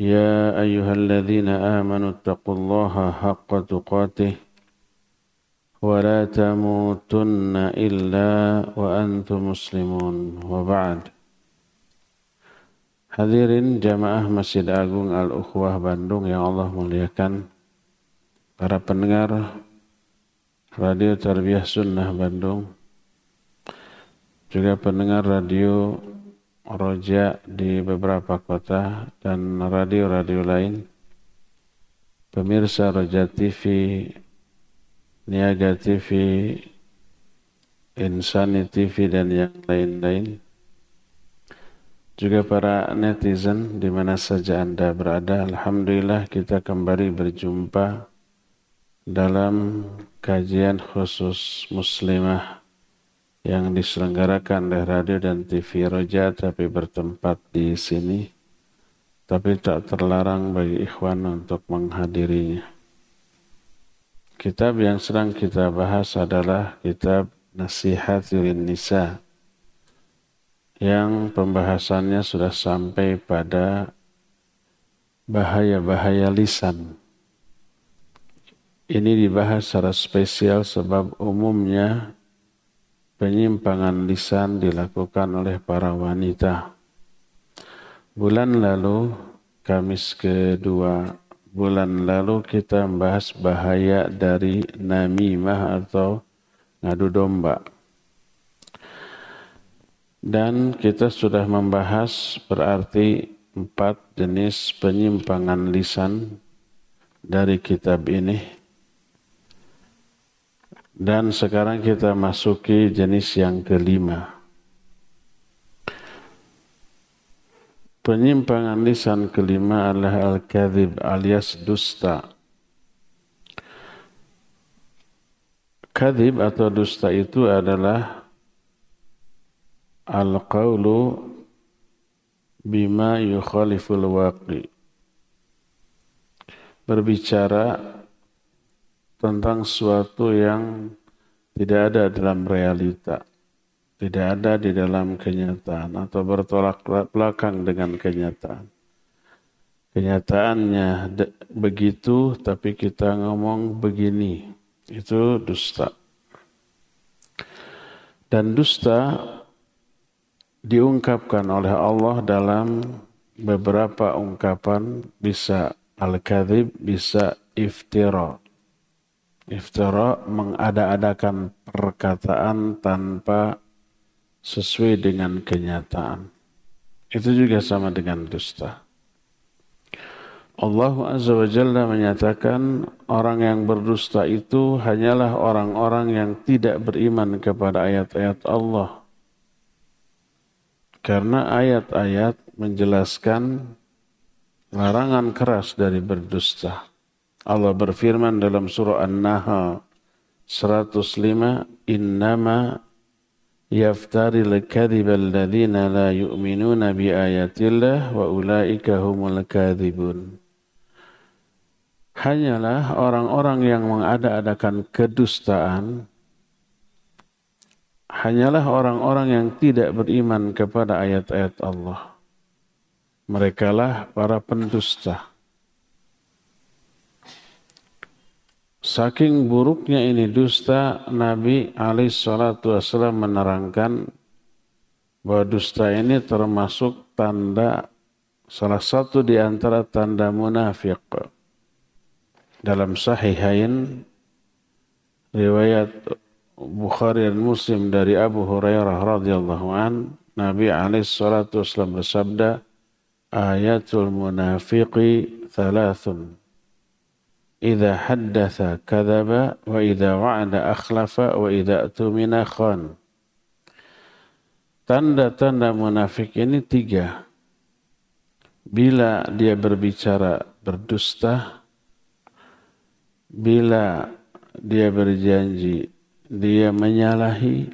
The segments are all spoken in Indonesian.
يا أيها الذين آمنوا اتقوا الله حق تقاته ولا تموتن إلا وأنتم مسلمون وبعد Hadirin jamaah Masjid Agung Al-Ukhwah Bandung yang Allah muliakan, para pendengar Radio Tarbiyah Sunnah Bandung, juga pendengar radio Roja di beberapa kota dan radio-radio lain. Pemirsa Roja TV, Niaga TV, Insani TV dan yang lain-lain. Juga para netizen di mana saja Anda berada, Alhamdulillah kita kembali berjumpa dalam kajian khusus muslimah yang diselenggarakan oleh radio dan TV Roja tapi bertempat di sini tapi tak terlarang bagi ikhwan untuk menghadirinya. Kitab yang sedang kita bahas adalah kitab Nasihatul Nisa yang pembahasannya sudah sampai pada bahaya-bahaya lisan. Ini dibahas secara spesial sebab umumnya penyimpangan lisan dilakukan oleh para wanita. Bulan lalu, Kamis kedua bulan lalu kita membahas bahaya dari namimah atau ngadu domba. Dan kita sudah membahas berarti empat jenis penyimpangan lisan dari kitab ini dan sekarang kita masuki jenis yang kelima. Penyimpangan lisan kelima adalah al-kadhib alias dusta. Kadhib atau dusta itu adalah al-qawlu bima yukhaliful waqi. Berbicara tentang suatu yang tidak ada dalam realita, tidak ada di dalam kenyataan atau bertolak belakang dengan kenyataan. Kenyataannya begitu, tapi kita ngomong begini, itu dusta. Dan dusta diungkapkan oleh Allah dalam beberapa ungkapan bisa al-kadhib, bisa iftira. Iftara mengada-adakan perkataan tanpa sesuai dengan kenyataan. Itu juga sama dengan dusta. Allah Azza wa Jalla menyatakan orang yang berdusta itu hanyalah orang-orang yang tidak beriman kepada ayat-ayat Allah. Karena ayat-ayat menjelaskan larangan keras dari berdusta. Allah berfirman dalam surah An-Nahl 105 innama yaftari al-kadhib alladhina la yu'minuna bi ayatillah wa ulaika humul kadhibun. Hanyalah orang-orang yang mengada-adakan kedustaan. Hanyalah orang-orang yang tidak beriman kepada ayat-ayat Allah. Merekalah para pendusta Saking buruknya ini dusta, Nabi alaihissalatu menerangkan bahwa dusta ini termasuk tanda salah satu di antara tanda munafik. Dalam sahihain riwayat Bukhari dan Muslim dari Abu Hurairah radhiyallahu an Nabi alaihissalatu bersabda ayatul munafiqi thalathun Idza haddatha kadzaba wa وعد wa'ada akhlafa wa خان. tumina. Tanda-tanda munafik ini tiga. Bila dia berbicara berdusta, bila dia berjanji dia menyalahi,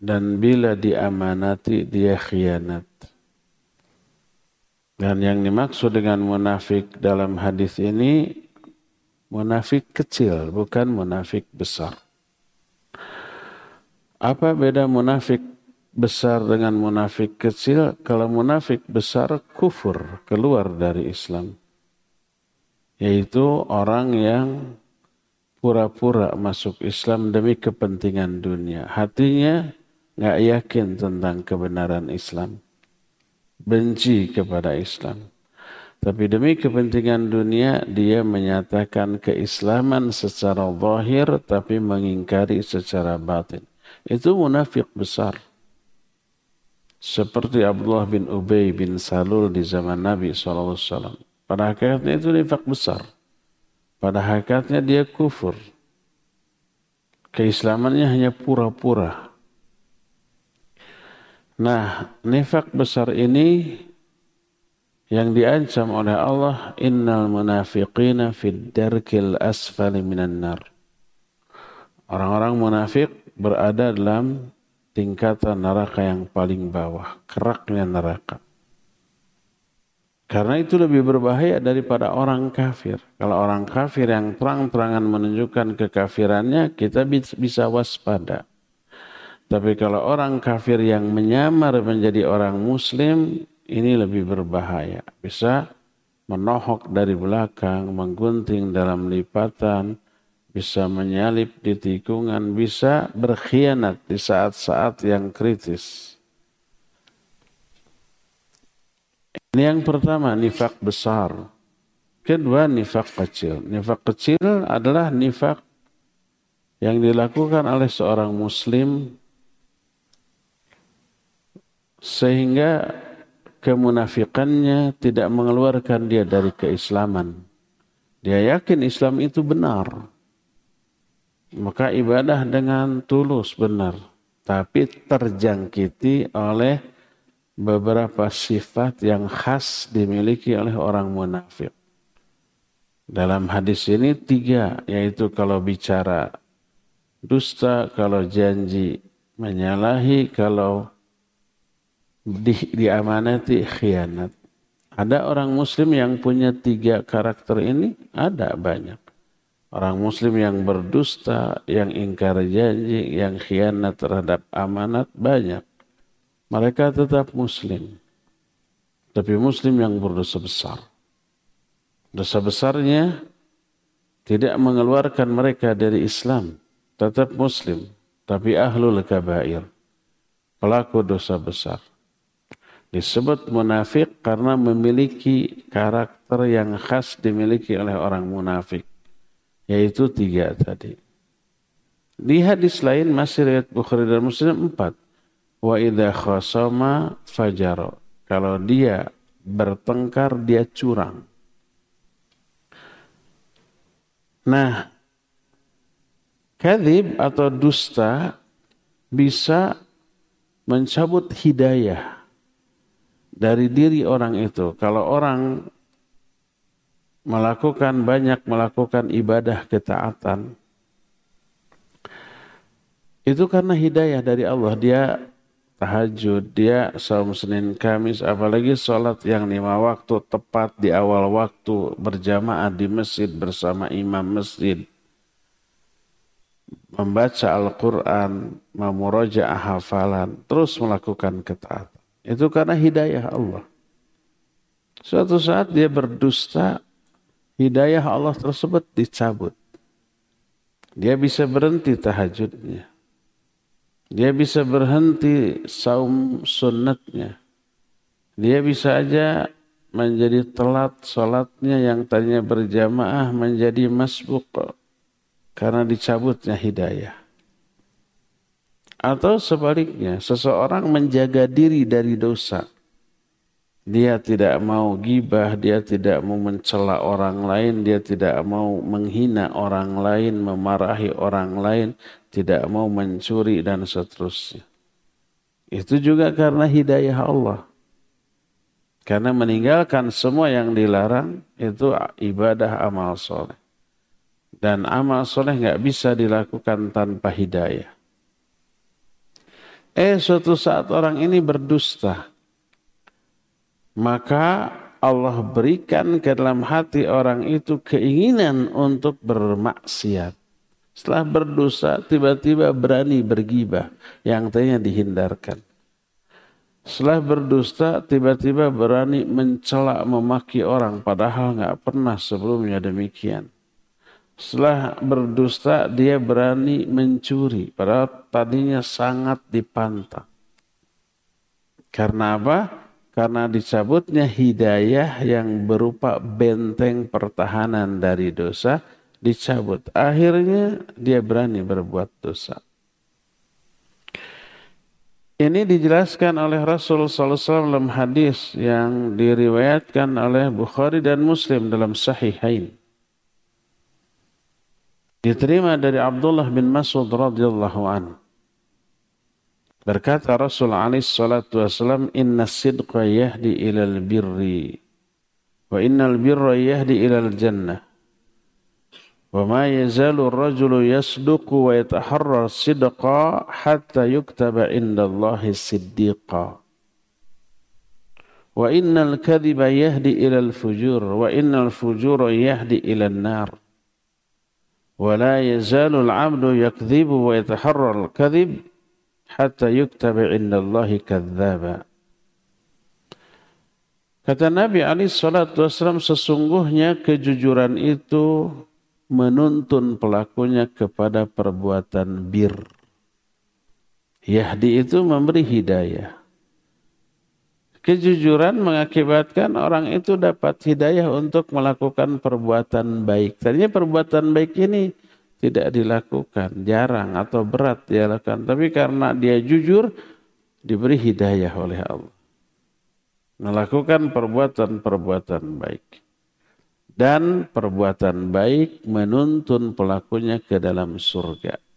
dan bila diamanati dia khianat. Dan yang dimaksud dengan munafik dalam hadis ini munafik kecil, bukan munafik besar. Apa beda munafik besar dengan munafik kecil, kalau munafik besar kufur, keluar dari Islam. Yaitu orang yang pura-pura masuk Islam demi kepentingan dunia. Hatinya nggak yakin tentang kebenaran Islam. Benci kepada Islam. Tapi demi kepentingan dunia, dia menyatakan keislaman secara zahir, tapi mengingkari secara batin. Itu munafik besar seperti Abdullah bin Ubay bin Salul di zaman Nabi SAW. Pada hakikatnya itu nifak besar. Pada hakikatnya dia kufur. Keislamannya hanya pura-pura. Nah, nifak besar ini yang diancam oleh Allah, innal munafiqina fid darkil asfali minan nar. Orang-orang munafik berada dalam tingkatan neraka yang paling bawah, keraknya neraka. Karena itu lebih berbahaya daripada orang kafir. Kalau orang kafir yang terang-terangan menunjukkan kekafirannya, kita bisa waspada. Tapi kalau orang kafir yang menyamar menjadi orang muslim, ini lebih berbahaya. Bisa menohok dari belakang, menggunting dalam lipatan, bisa menyalip di tikungan, bisa berkhianat di saat-saat yang kritis. Ini yang pertama, nifak besar. Kedua, nifak kecil. Nifak kecil adalah nifak yang dilakukan oleh seorang muslim sehingga kemunafikannya tidak mengeluarkan dia dari keislaman. Dia yakin Islam itu benar maka ibadah dengan tulus benar tapi terjangkiti oleh beberapa sifat yang khas dimiliki oleh orang munafik. Dalam hadis ini tiga, yaitu kalau bicara dusta, kalau janji menyalahi, kalau di, diamanati khianat. Ada orang muslim yang punya tiga karakter ini? Ada banyak. Orang muslim yang berdusta, yang ingkar janji, yang khianat terhadap amanat banyak. Mereka tetap muslim. Tapi muslim yang berdosa besar. Dosa besarnya tidak mengeluarkan mereka dari Islam. Tetap muslim. Tapi ahlul kabair. Pelaku dosa besar. Disebut munafik karena memiliki karakter yang khas dimiliki oleh orang munafik yaitu tiga tadi. Di hadis lain masih riwayat Bukhari dan Muslim empat. Wa idha khasama fajaro. Kalau dia bertengkar dia curang. Nah, kadhib atau dusta bisa mencabut hidayah dari diri orang itu. Kalau orang melakukan banyak melakukan ibadah ketaatan itu karena hidayah dari Allah dia tahajud dia saum Senin Kamis apalagi sholat yang lima waktu tepat di awal waktu berjamaah di masjid bersama imam masjid membaca Al-Quran memurojaah hafalan terus melakukan ketaatan itu karena hidayah Allah suatu saat dia berdusta hidayah Allah tersebut dicabut. Dia bisa berhenti tahajudnya. Dia bisa berhenti saum sunnatnya. Dia bisa aja menjadi telat sholatnya yang tadinya berjamaah menjadi masbuk karena dicabutnya hidayah. Atau sebaliknya, seseorang menjaga diri dari dosa dia tidak mau gibah, dia tidak mau mencela orang lain, dia tidak mau menghina orang lain, memarahi orang lain, tidak mau mencuri dan seterusnya. Itu juga karena hidayah Allah. Karena meninggalkan semua yang dilarang itu ibadah amal soleh. Dan amal soleh nggak bisa dilakukan tanpa hidayah. Eh suatu saat orang ini berdusta. Maka Allah berikan ke dalam hati orang itu keinginan untuk bermaksiat. Setelah berdosa, tiba-tiba berani bergibah yang tadinya dihindarkan. Setelah berdusta, tiba-tiba berani mencela, memaki orang, padahal nggak pernah sebelumnya demikian. Setelah berdusta, dia berani mencuri, padahal tadinya sangat dipantang. Karena apa? Karena dicabutnya hidayah yang berupa benteng pertahanan dari dosa, dicabut. Akhirnya dia berani berbuat dosa. Ini dijelaskan oleh Rasul SAW dalam hadis yang diriwayatkan oleh Bukhari dan Muslim dalam Sahihain diterima dari Abdullah bin Mas'ud radhiyallahu an. Berkata Rasul alaihi salatu wasallam, "Inna sidqa yahdi ilal birri wa innal birra yahdi ilal jannah." Wa ma yazalu ar-rajulu yasduqu wa yataharra sidqa hatta yuktaba indallahi siddiqa. Wa innal kadhiba yahdi ilal fujur wa innal fujura yahdi ilan nar. ولا يزال العبد يكذب ويتحرى الكذب حتى يكتب عند الله كذابا Kata Nabi Ali Shallallahu Wasallam sesungguhnya kejujuran itu menuntun pelakunya kepada perbuatan bir. Yahdi itu memberi hidayah. Kejujuran mengakibatkan orang itu dapat hidayah untuk melakukan perbuatan baik. Tadinya perbuatan baik ini tidak dilakukan, jarang atau berat dilakukan. Tapi karena dia jujur, diberi hidayah oleh Allah. Melakukan perbuatan-perbuatan baik dan perbuatan baik menuntun pelakunya ke dalam surga.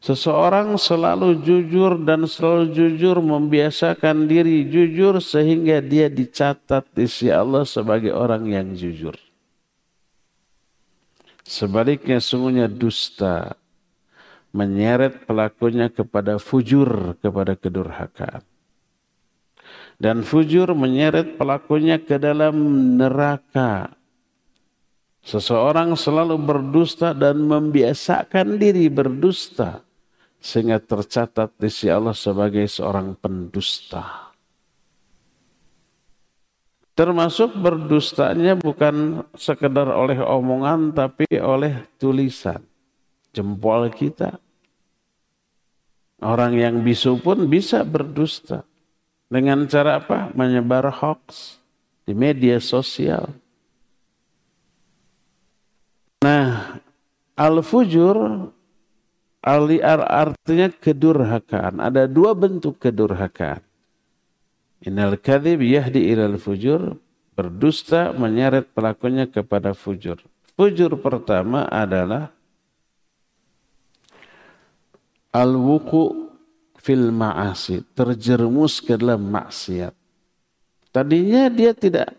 Seseorang selalu jujur dan selalu jujur membiasakan diri jujur sehingga dia dicatat di sisi Allah sebagai orang yang jujur. Sebaliknya sungguhnya dusta menyeret pelakunya kepada fujur, kepada kedurhakaan. Dan fujur menyeret pelakunya ke dalam neraka. Seseorang selalu berdusta dan membiasakan diri berdusta. Sehingga tercatat di sisi Allah sebagai seorang pendusta. Termasuk berdustanya bukan sekedar oleh omongan tapi oleh tulisan. Jempol kita. Orang yang bisu pun bisa berdusta. Dengan cara apa? Menyebar hoax di media sosial. Nah, al-fujur artinya kedurhakaan. Ada dua bentuk kedurhakaan. Innal kadhib yahdi ilal fujur. Berdusta menyeret pelakunya kepada fujur. Fujur pertama adalah al-wuku fil ma'asi, terjerumus ke dalam maksiat. Tadinya dia tidak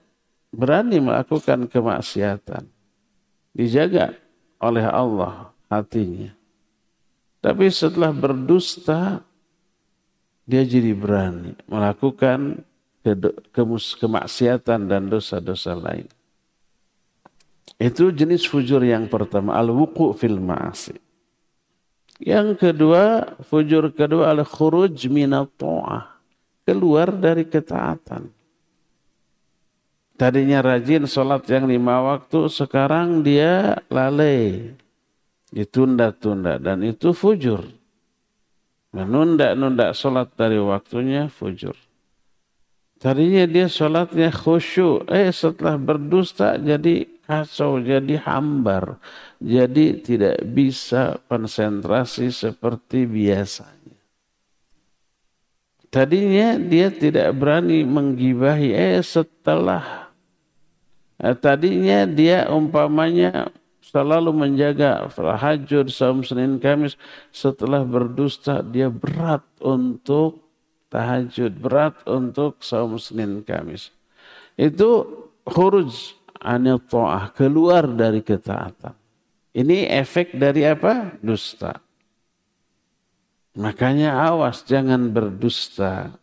berani melakukan kemaksiatan. Dijaga oleh Allah hatinya. Tapi setelah berdusta, dia jadi berani melakukan kemaksiatan dan dosa-dosa lain. Itu jenis fujur yang pertama, al-wuku fil ma'asi. Yang kedua, fujur kedua adalah khuruj minat. Keluar dari ketaatan. Tadinya rajin sholat yang lima waktu, sekarang dia lalai. Ditunda-tunda dan itu fujur. Menunda-nunda sholat dari waktunya fujur. Tadinya dia sholatnya khusyuk. Eh setelah berdusta jadi kacau, jadi hambar, jadi tidak bisa konsentrasi seperti biasanya. Tadinya dia tidak berani menggibahi, eh setelah eh, tadinya dia umpamanya selalu menjaga tahajud, saum Senin Kamis, setelah berdusta dia berat untuk tahajud, berat untuk saum Senin Kamis. Itu khuruj anil ta'ah, keluar dari ketaatan. Ini efek dari apa? Dusta. Makanya awas jangan berdusta.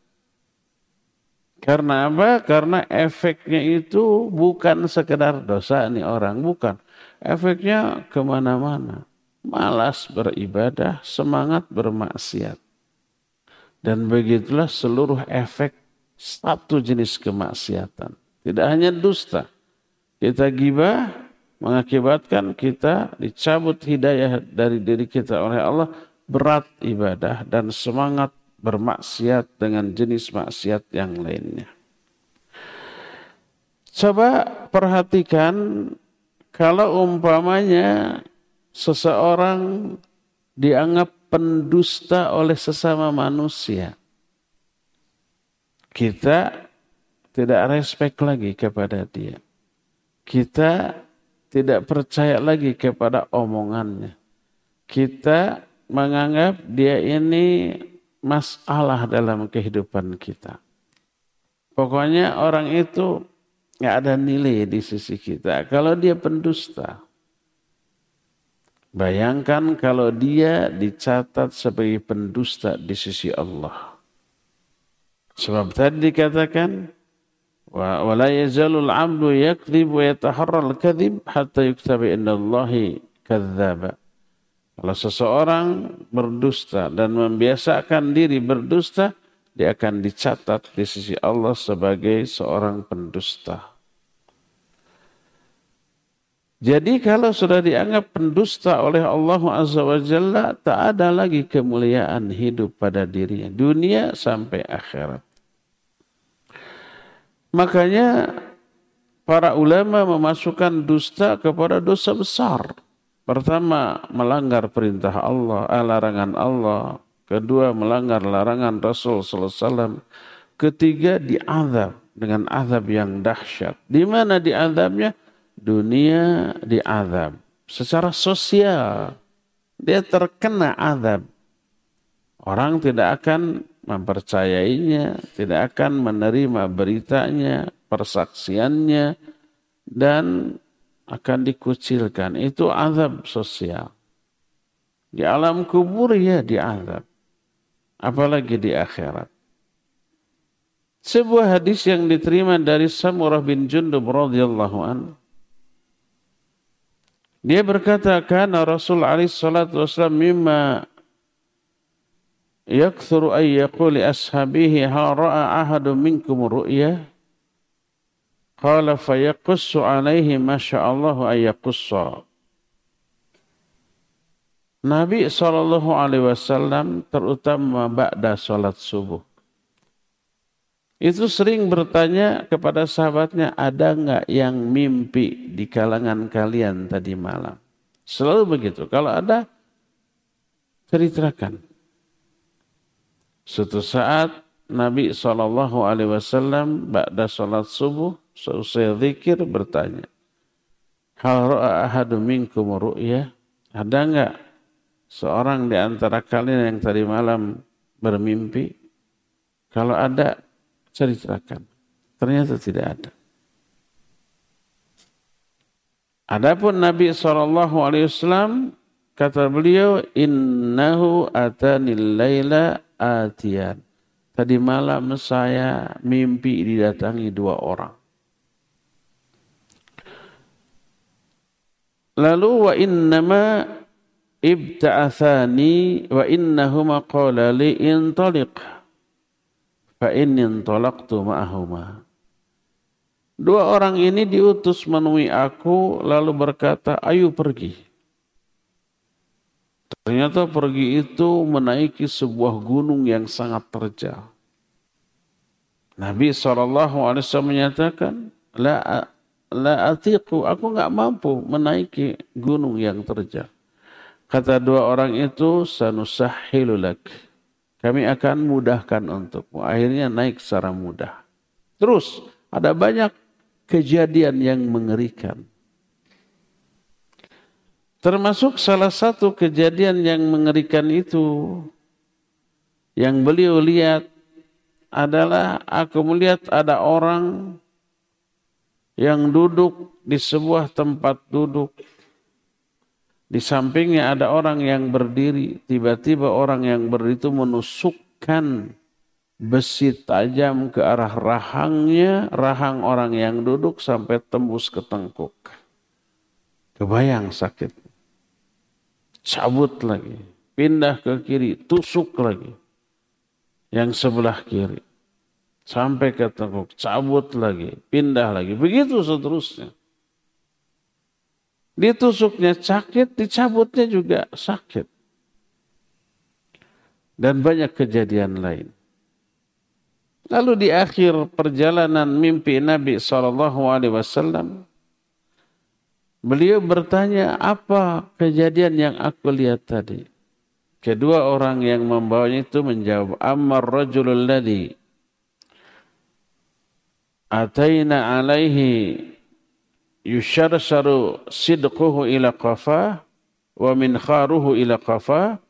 Karena apa? Karena efeknya itu bukan sekedar dosa nih orang, bukan. Efeknya ke mana-mana. Malas beribadah, semangat bermaksiat. Dan begitulah seluruh efek satu jenis kemaksiatan. Tidak hanya dusta. Kita gibah mengakibatkan kita dicabut hidayah dari diri kita oleh Allah. Berat ibadah dan semangat bermaksiat dengan jenis maksiat yang lainnya. Coba perhatikan kalau umpamanya seseorang dianggap pendusta oleh sesama manusia. Kita tidak respect lagi kepada dia. Kita tidak percaya lagi kepada omongannya. Kita menganggap dia ini masalah dalam kehidupan kita. Pokoknya orang itu nggak ada nilai di sisi kita. Kalau dia pendusta, bayangkan kalau dia dicatat sebagai pendusta di sisi Allah. Sebab tadi dikatakan, ولا يزال العبد يكذب ويتحرى الكذب حتى يكتب إن الله كذاب kalau seseorang berdusta dan membiasakan diri berdusta, dia akan dicatat di sisi Allah sebagai seorang pendusta. Jadi kalau sudah dianggap pendusta oleh Allah Azza wa Jalla, tak ada lagi kemuliaan hidup pada dirinya. Dunia sampai akhirat. Makanya para ulama memasukkan dusta kepada dosa besar. Pertama, melanggar perintah Allah, eh, larangan Allah. Kedua, melanggar larangan Rasul SAW. Ketiga, diazab dengan azab yang dahsyat. Di mana diazabnya? Dunia diazab. Secara sosial, dia terkena azab. Orang tidak akan mempercayainya, tidak akan menerima beritanya, persaksiannya, dan akan dikucilkan. Itu azab sosial. Di alam kubur ya diazab. Apalagi di akhirat. Sebuah hadis yang diterima dari Samurah bin Jundub radhiyallahu an. Dia berkata, "Kana Rasul alaihi salatu wasallam mimma yakthuru ay yaquli ashabihi ha ra'a ahadun minkum ru'yah?" Qala fayaqussu alaihi masya'allahu ayyaqussa. Nabi Shallallahu Alaihi Wasallam terutama ba'da sholat subuh. Itu sering bertanya kepada sahabatnya, ada nggak yang mimpi di kalangan kalian tadi malam? Selalu begitu. Kalau ada, ceritakan. Suatu saat Nabi Shallallahu Alaihi Wasallam ba'da sholat subuh Selesai zikir bertanya. Hal ahadu minkum ru'ya? Ada enggak seorang di antara kalian yang tadi malam bermimpi? Kalau ada, ceritakan. Ternyata tidak ada. Adapun Nabi SAW kata beliau innahu atanil laila atiyan. Tadi malam saya mimpi didatangi dua orang. Lalu wa innama ibta'athani wa innahuma qala li intaliq fa inni intalaqtu ma'ahuma. Dua orang ini diutus menemui aku lalu berkata, ayo pergi. Ternyata pergi itu menaiki sebuah gunung yang sangat terjal. Nabi SAW menyatakan, La la atiku, aku nggak mampu menaiki gunung yang terjal. Kata dua orang itu, sanusahilulak. Kami akan mudahkan untukmu. Akhirnya naik secara mudah. Terus, ada banyak kejadian yang mengerikan. Termasuk salah satu kejadian yang mengerikan itu, yang beliau lihat adalah aku melihat ada orang yang duduk di sebuah tempat duduk. Di sampingnya ada orang yang berdiri. Tiba-tiba orang yang berdiri itu menusukkan besi tajam ke arah rahangnya, rahang orang yang duduk sampai tembus ke tengkuk. Kebayang sakit. Cabut lagi. Pindah ke kiri, tusuk lagi. Yang sebelah kiri. Sampai ke tengkuk, cabut lagi, pindah lagi. Begitu seterusnya. Ditusuknya sakit, dicabutnya juga sakit. Dan banyak kejadian lain. Lalu di akhir perjalanan mimpi Nabi SAW, beliau bertanya, apa kejadian yang aku lihat tadi? Kedua orang yang membawanya itu menjawab, Ammar rajulul ladhi ataina alaihi yusharsaru sidquhu ila qafa wa min kharuhu ila qafa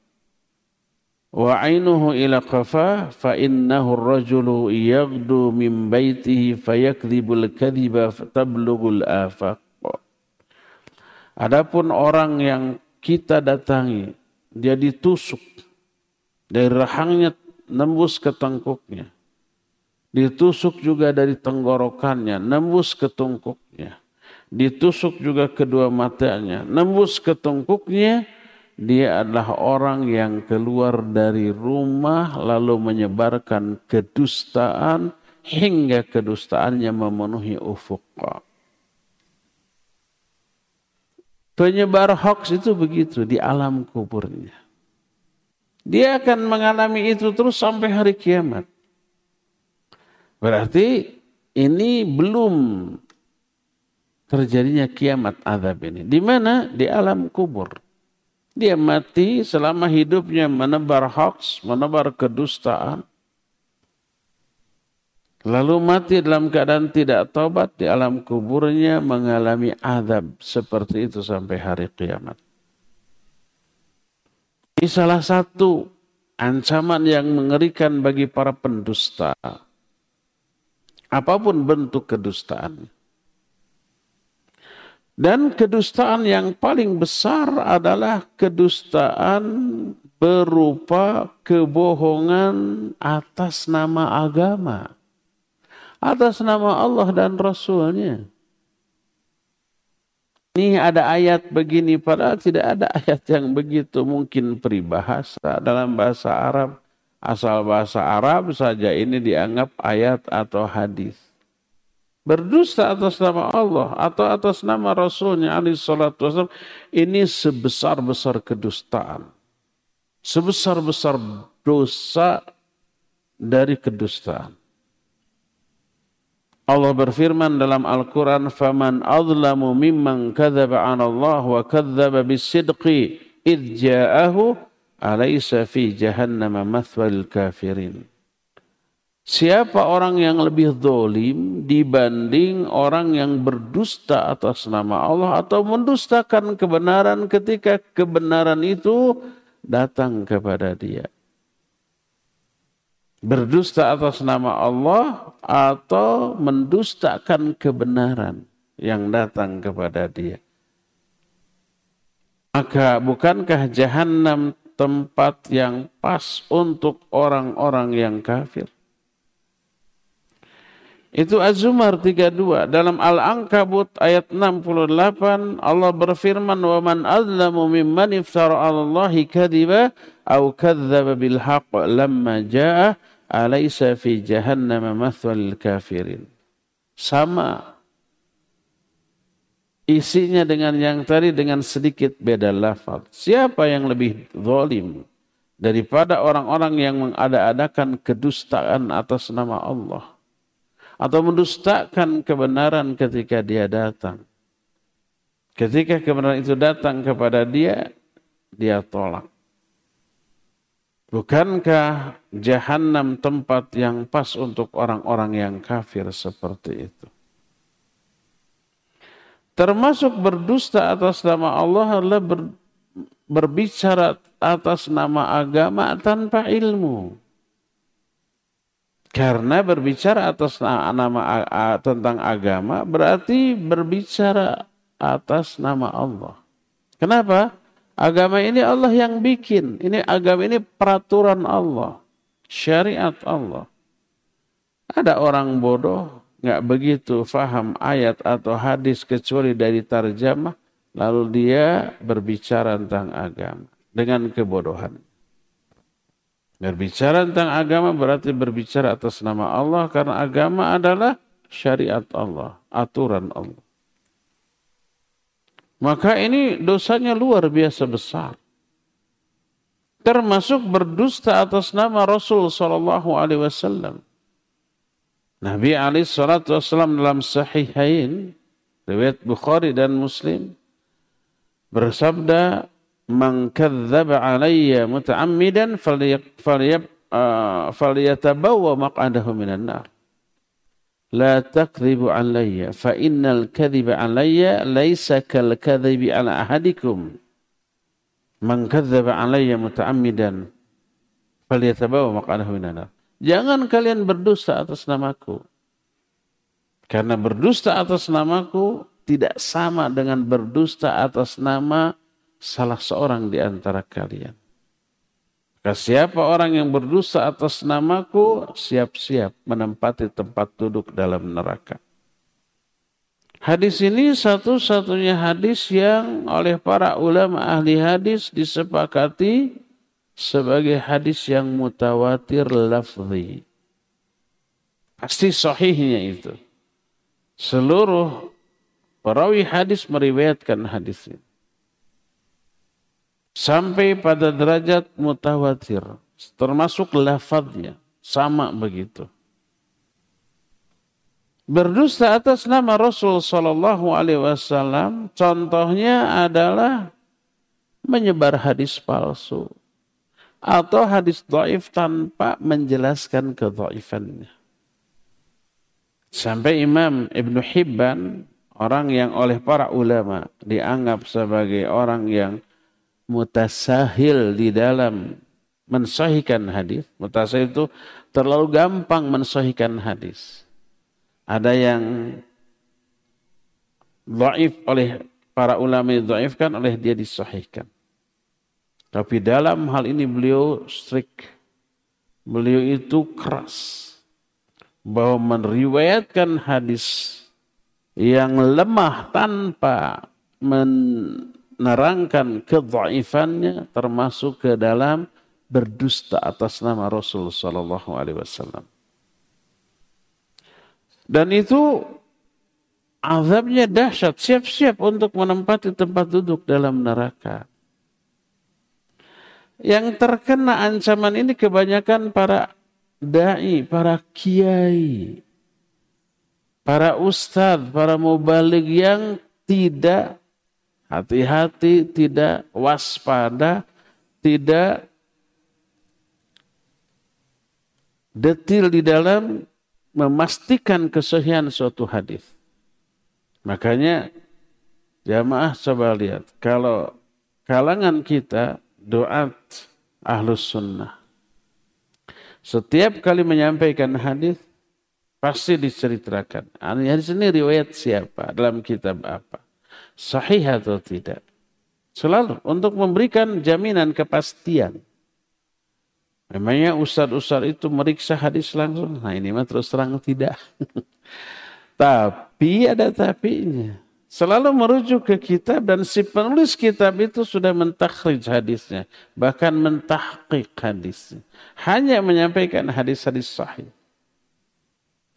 wa ainuhu ila qafa fa innahu ar-rajulu yaghdu min baitihi fayakdhibul kadhiba tablughul afaq Adapun orang yang kita datangi dia ditusuk dari rahangnya nembus ke tengkuknya Ditusuk juga dari tenggorokannya, nembus ke tungkuknya. Ditusuk juga kedua matanya, nembus ke tungkuknya. Dia adalah orang yang keluar dari rumah lalu menyebarkan kedustaan hingga kedustaannya memenuhi ufuk. Penyebar hoax itu begitu di alam kuburnya. Dia akan mengalami itu terus sampai hari kiamat. Berarti ini belum terjadinya kiamat azab ini. Di mana? Di alam kubur. Dia mati selama hidupnya menebar hoax, menebar kedustaan. Lalu mati dalam keadaan tidak tobat di alam kuburnya mengalami azab seperti itu sampai hari kiamat. Ini salah satu ancaman yang mengerikan bagi para pendusta apa pun bentuk kedustaan. Dan kedustaan yang paling besar adalah kedustaan berupa kebohongan atas nama agama. Atas nama Allah dan Rasulnya. Ini ada ayat begini, padahal tidak ada ayat yang begitu. Mungkin peribahasa dalam bahasa Arab asal bahasa Arab saja ini dianggap ayat atau hadis Berdusta atas nama Allah atau atas nama Rasulnya alaihi salatu wasallam ini sebesar-besar kedustaan. Sebesar-besar dosa dari kedustaan. Allah berfirman dalam Al-Quran, فَمَنْ أَظْلَمُ مِمَّنْ كَذَبَ عَنَ اللَّهِ وَكَذَّبَ بِالصِّدْقِ إِذْ جَاءَهُ Alaysa fi jahannam mathwal kafirin. Siapa orang yang lebih dolim dibanding orang yang berdusta atas nama Allah atau mendustakan kebenaran ketika kebenaran itu datang kepada dia. Berdusta atas nama Allah atau mendustakan kebenaran yang datang kepada dia. Maka bukankah jahanam tempat yang pas untuk orang-orang yang kafir. Itu Az-Zumar 32. Dalam Al-Ankabut ayat 68 Allah berfirman wa man azlamu mimman iftara 'ala Allahi kadhiba aw kadzdzaba bil haqq lamma jaa alaysa fi jahannam mathwal kafirin. Sama isinya dengan yang tadi dengan sedikit beda lafaz. Siapa yang lebih zalim daripada orang-orang yang mengada-adakan kedustaan atas nama Allah atau mendustakan kebenaran ketika dia datang. Ketika kebenaran itu datang kepada dia, dia tolak. Bukankah jahanam tempat yang pas untuk orang-orang yang kafir seperti itu? Termasuk berdusta atas nama Allah adalah ber, berbicara atas nama agama tanpa ilmu. Karena berbicara atas nama tentang agama berarti berbicara atas nama Allah. Kenapa? Agama ini Allah yang bikin. Ini agama ini peraturan Allah. Syariat Allah. Ada orang bodoh nggak begitu faham ayat atau hadis kecuali dari tarjamah lalu dia berbicara tentang agama dengan kebodohan. Berbicara tentang agama berarti berbicara atas nama Allah karena agama adalah syariat Allah, aturan Allah. Maka ini dosanya luar biasa besar. Termasuk berdusta atas nama Rasul Sallallahu Alaihi Wasallam. Nabi Ali Salatu Wasallam dalam Sahihain, riwayat Bukhari dan Muslim, bersabda, man kadzdzaba alayya muta'ammidan falyab uh, falyatabawwa maq'adahu minan nar. La takdzibu alayya fa innal kadziba alayya laisa kal kadzibi ala ahadikum. Man kadzdzaba alayya muta'ammidan falyatabawwa maq'adahu nar. Jangan kalian berdusta atas namaku. Karena berdusta atas namaku tidak sama dengan berdusta atas nama salah seorang di antara kalian. Maka siapa orang yang berdosa atas namaku, siap-siap menempati tempat duduk dalam neraka. Hadis ini satu-satunya hadis yang oleh para ulama ahli hadis disepakati sebagai hadis yang mutawatir lafzi. Pasti sahihnya itu. Seluruh perawi hadis meriwayatkan hadis ini sampai pada derajat mutawatir termasuk lafadznya sama begitu. Berdusta atas nama Rasul Shallallahu Alaihi Wasallam contohnya adalah menyebar hadis palsu atau hadis doif tanpa menjelaskan kedoifannya sampai Imam Ibn Hibban orang yang oleh para ulama dianggap sebagai orang yang mutasahil di dalam mensahihkan hadis. Mutasahil itu terlalu gampang mensahihkan hadis. Ada yang dhaif oleh para ulama dhaifkan oleh dia disahihkan. Tapi dalam hal ini beliau strict. Beliau itu keras. Bahwa meriwayatkan hadis yang lemah tanpa men menerangkan kedhaifannya termasuk ke dalam berdusta atas nama Rasul sallallahu alaihi wasallam. Dan itu azabnya dahsyat, siap-siap untuk menempati tempat duduk dalam neraka. Yang terkena ancaman ini kebanyakan para dai, para kiai, para ustadz, para mubalik yang tidak Hati-hati, tidak waspada, tidak detil di dalam memastikan kesahihan suatu hadis. Makanya jamaah coba lihat, kalau kalangan kita doat ahlus sunnah. Setiap kali menyampaikan hadis pasti diceritakan. Hadis ini riwayat siapa dalam kitab apa sahih atau tidak. Selalu untuk memberikan jaminan kepastian. Memangnya ustadz-ustadz itu meriksa hadis langsung. Nah ini mah terus terang tidak. tapi ada tapinya. Selalu merujuk ke kitab dan si penulis kitab itu sudah mentakhrij hadisnya. Bahkan mentahqiq hadisnya. Hanya menyampaikan hadis-hadis sahih.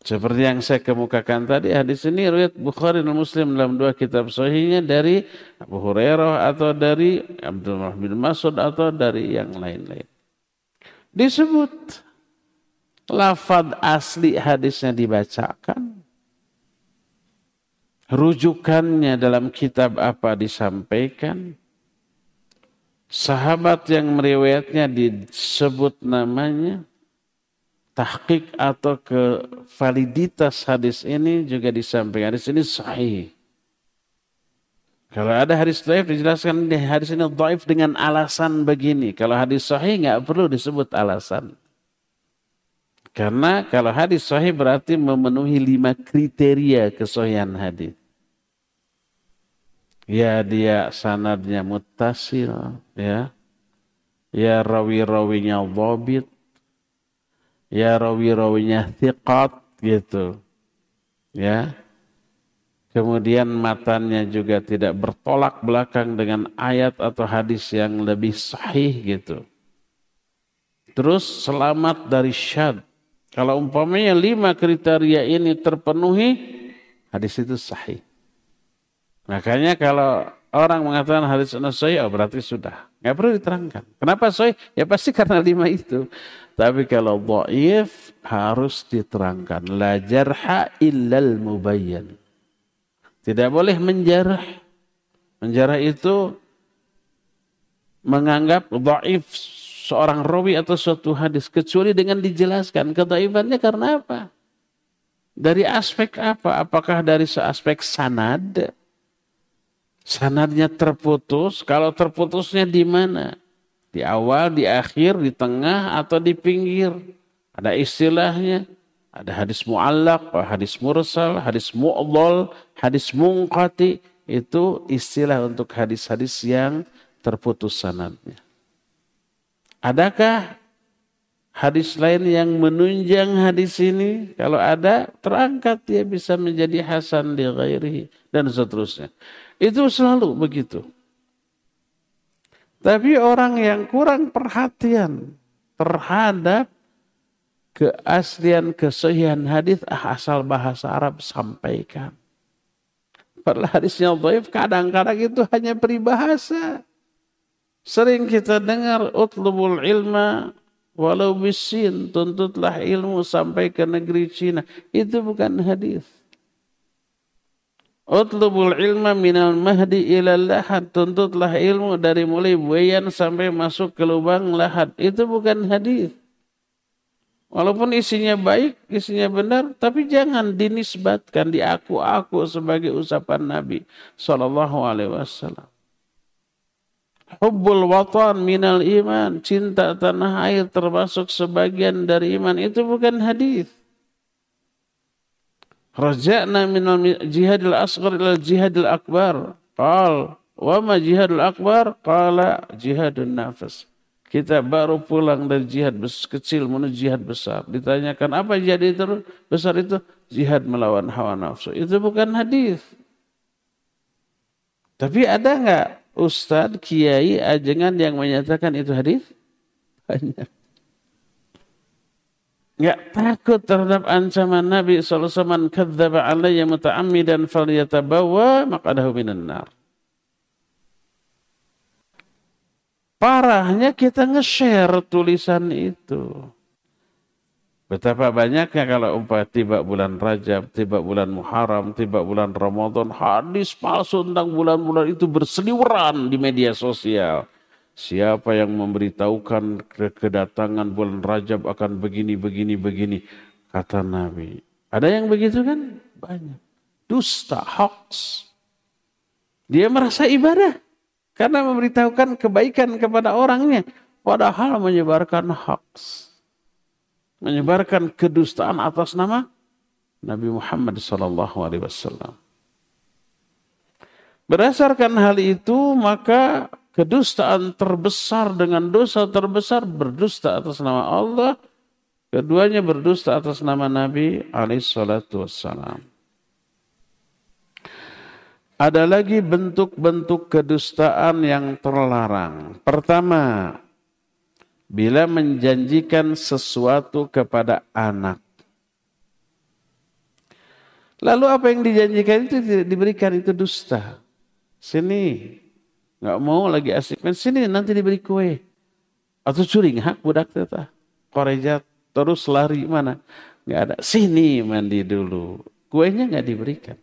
Seperti yang saya kemukakan tadi, hadis ini riwayat Bukhari dan Muslim dalam dua kitab sahihnya dari Abu Hurairah atau dari Abdullah bin Mas'ud atau dari yang lain-lain. Disebut lafad asli hadisnya dibacakan. Rujukannya dalam kitab apa disampaikan. Sahabat yang meriwayatnya disebut namanya tahqiq atau ke validitas hadis ini juga disampaikan. Hadis ini sahih. Kalau ada hadis dhaif dijelaskan di hadis ini dhaif dengan alasan begini. Kalau hadis sahih nggak perlu disebut alasan. Karena kalau hadis sahih berarti memenuhi lima kriteria kesohihan hadis. Ya dia sanadnya mutasil, ya. Ya rawi-rawinya dhabit. Ya rawi-rawinya thiqat gitu. Ya. Kemudian matanya juga tidak bertolak belakang dengan ayat atau hadis yang lebih sahih gitu. Terus selamat dari syad. Kalau umpamanya lima kriteria ini terpenuhi, hadis itu sahih. Makanya kalau orang mengatakan hadis sahih, oh berarti sudah. Nggak perlu diterangkan. Kenapa sahih? Ya pasti karena lima itu. Tapi kalau dhaif harus diterangkan. La jarha illal mubayyan. Tidak boleh menjarah. Menjarah itu menganggap dhaif seorang rawi atau suatu hadis kecuali dengan dijelaskan kedaifannya karena apa? Dari aspek apa? Apakah dari aspek sanad? Sanadnya terputus. Kalau terputusnya di mana? Di awal, di akhir, di tengah, atau di pinggir. Ada istilahnya. Ada hadis mu'allak, hadis mursal, hadis mu'dol, hadis mungkati. Itu istilah untuk hadis-hadis yang terputus sanadnya. Adakah hadis lain yang menunjang hadis ini? Kalau ada, terangkat dia bisa menjadi hasan di dan seterusnya. Itu selalu begitu. Tapi orang yang kurang perhatian terhadap keaslian kesahihan hadis ah, asal bahasa Arab sampaikan. Padahal hadisnya dhaif kadang-kadang itu hanya peribahasa. Sering kita dengar utlubul ilma walau bisin tuntutlah ilmu sampai ke negeri Cina. Itu bukan hadis. Utlubul ilma minal mahdi ilal lahad. Tuntutlah ilmu dari mulai buayan sampai masuk ke lubang lahad. Itu bukan hadis. Walaupun isinya baik, isinya benar, tapi jangan dinisbatkan, diaku-aku sebagai usapan Nabi Sallallahu Alaihi Wasallam. Hubbul watan minal iman, cinta tanah air termasuk sebagian dari iman. Itu bukan hadis. Raja'na minal jihadil asghar ila jihadil akbar. Qal, wa ma jihadil akbar? Qala jihadun nafas. Kita baru pulang dari jihad kecil menuju jihad besar. Ditanyakan apa jihad itu besar itu? Jihad melawan hawa nafsu. Itu bukan hadis. Tapi ada nggak ustadz, kiai, ajengan yang menyatakan itu hadis? Banyak. Nggak takut terhadap ancaman Nabi SAW. Man kadzaba alaiya muta'ammidan falyatabawa maqadahu minan nar. Parahnya kita nge-share tulisan itu. Betapa banyaknya kalau umpah tiba bulan Rajab, tiba bulan Muharram, tiba bulan Ramadan, hadis palsu tentang bulan-bulan itu berseliweran di media sosial. Siapa yang memberitahukan kedatangan bulan Rajab akan begini, begini, begini. Kata Nabi. Ada yang begitu kan? Banyak. Dusta, hoax. Dia merasa ibadah. Karena memberitahukan kebaikan kepada orangnya. Padahal menyebarkan hoax. Menyebarkan kedustaan atas nama Nabi Muhammad SAW. Berdasarkan hal itu, maka kedustaan terbesar dengan dosa terbesar berdusta atas nama Allah. Keduanya berdusta atas nama Nabi SAW. Ada lagi bentuk-bentuk kedustaan yang terlarang. Pertama, bila menjanjikan sesuatu kepada anak. Lalu apa yang dijanjikan itu diberikan itu dusta. Sini, nggak mau lagi asik main sini nanti diberi kue. Atau curi hak budak teta. Korejat terus lari mana? Nggak ada. Sini mandi dulu. Kuenya nggak diberikan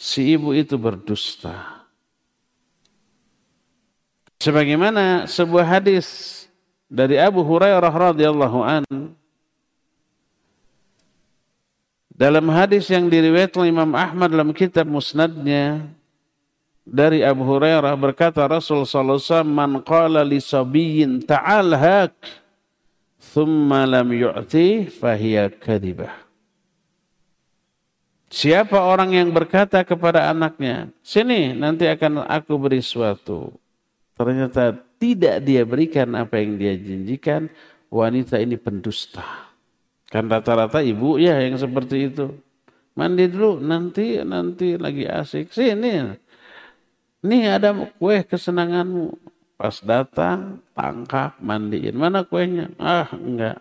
si ibu itu berdusta. Sebagaimana sebuah hadis dari Abu Hurairah radhiyallahu an dalam hadis yang diriwayatkan Imam Ahmad dalam kitab Musnadnya dari Abu Hurairah berkata Rasul sallallahu man qala li sabiyyin ta'al hak thumma lam yu'ti fahiya kadhibah. Siapa orang yang berkata kepada anaknya, sini nanti akan aku beri suatu. Ternyata tidak dia berikan apa yang dia janjikan, wanita ini pendusta. Kan rata-rata ibu ya yang seperti itu. Mandi dulu, nanti nanti lagi asik. Sini, nih ada kue kesenanganmu. Pas datang, tangkap, mandiin. Mana kuenya? Ah, enggak.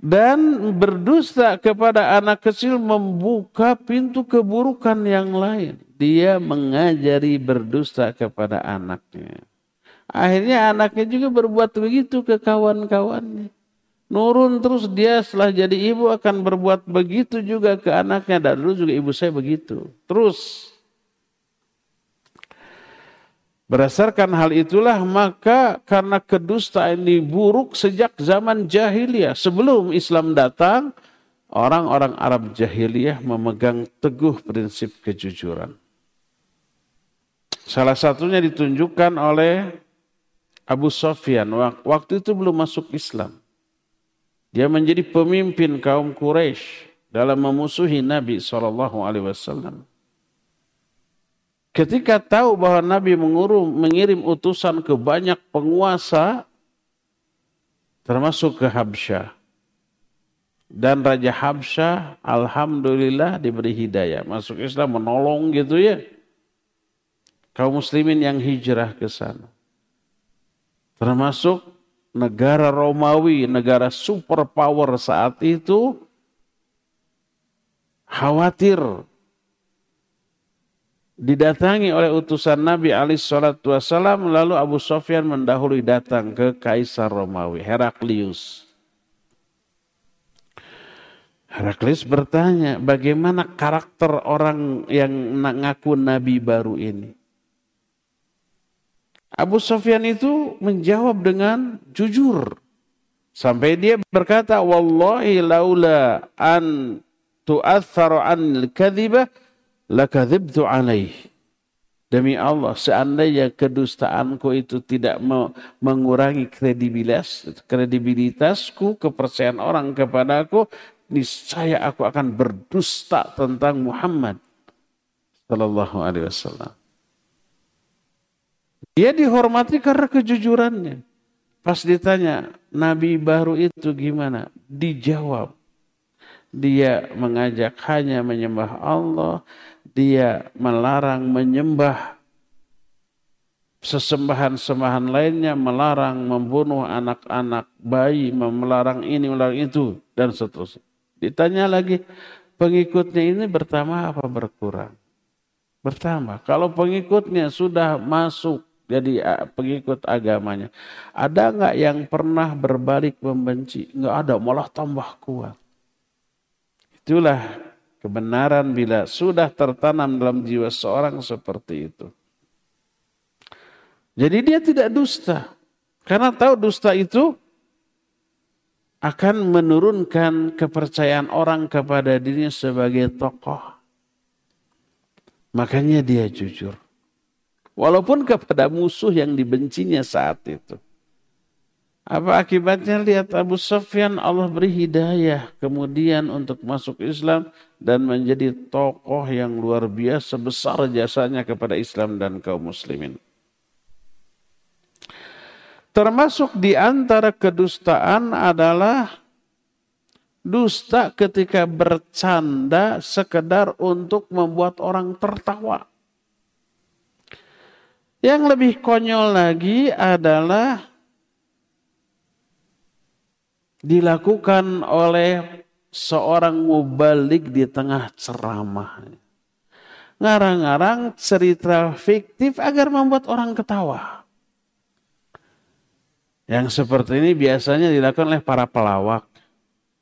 dan berdusta kepada anak kecil membuka pintu keburukan yang lain. Dia mengajari berdusta kepada anaknya. Akhirnya anaknya juga berbuat begitu ke kawan-kawannya. Nurun terus dia setelah jadi ibu akan berbuat begitu juga ke anaknya. Dan dulu juga ibu saya begitu. Terus Berdasarkan hal itulah maka karena kedustaan ini buruk sejak zaman jahiliyah. Sebelum Islam datang, orang-orang Arab jahiliyah memegang teguh prinsip kejujuran. Salah satunya ditunjukkan oleh Abu Sofyan. Waktu itu belum masuk Islam. Dia menjadi pemimpin kaum Quraisy dalam memusuhi Nabi SAW. Ketika tahu bahwa Nabi mengurum, mengirim utusan ke banyak penguasa, termasuk ke Habsyah. Dan Raja Habsyah, Alhamdulillah diberi hidayah. Masuk Islam menolong gitu ya. Kaum muslimin yang hijrah ke sana. Termasuk negara Romawi, negara superpower saat itu, khawatir didatangi oleh utusan Nabi Ali Shallallahu Wasallam lalu Abu Sofyan mendahului datang ke Kaisar Romawi Heraklius. Heraklius bertanya bagaimana karakter orang yang ngaku Nabi baru ini. Abu Sofyan itu menjawab dengan jujur. Sampai dia berkata, Wallahi laula an tu'athar an al-kadhibah lakadzibtu alaih. Demi Allah, seandainya kedustaanku itu tidak mengurangi kredibilitas, kredibilitasku, kepercayaan orang kepadaku, niscaya aku akan berdusta tentang Muhammad sallallahu alaihi wasallam. Dia dihormati karena kejujurannya. Pas ditanya, Nabi baru itu gimana? Dijawab. Dia mengajak hanya menyembah Allah, dia melarang menyembah sesembahan-sembahan lainnya, melarang membunuh anak-anak bayi, melarang ini, melarang itu, dan seterusnya. Ditanya lagi, pengikutnya ini bertambah apa berkurang? Bertambah. Kalau pengikutnya sudah masuk jadi pengikut agamanya, ada nggak yang pernah berbalik membenci? Nggak ada, malah tambah kuat. Itulah kebenaran bila sudah tertanam dalam jiwa seorang seperti itu. Jadi dia tidak dusta. Karena tahu dusta itu akan menurunkan kepercayaan orang kepada dirinya sebagai tokoh. Makanya dia jujur. Walaupun kepada musuh yang dibencinya saat itu. Apa akibatnya? Lihat Abu Sufyan Allah beri hidayah kemudian untuk masuk Islam dan menjadi tokoh yang luar biasa besar jasanya kepada Islam dan kaum muslimin. Termasuk di antara kedustaan adalah dusta ketika bercanda sekedar untuk membuat orang tertawa. Yang lebih konyol lagi adalah dilakukan oleh seorang mubalik di tengah ceramah. Ngarang-ngarang cerita fiktif agar membuat orang ketawa. Yang seperti ini biasanya dilakukan oleh para pelawak.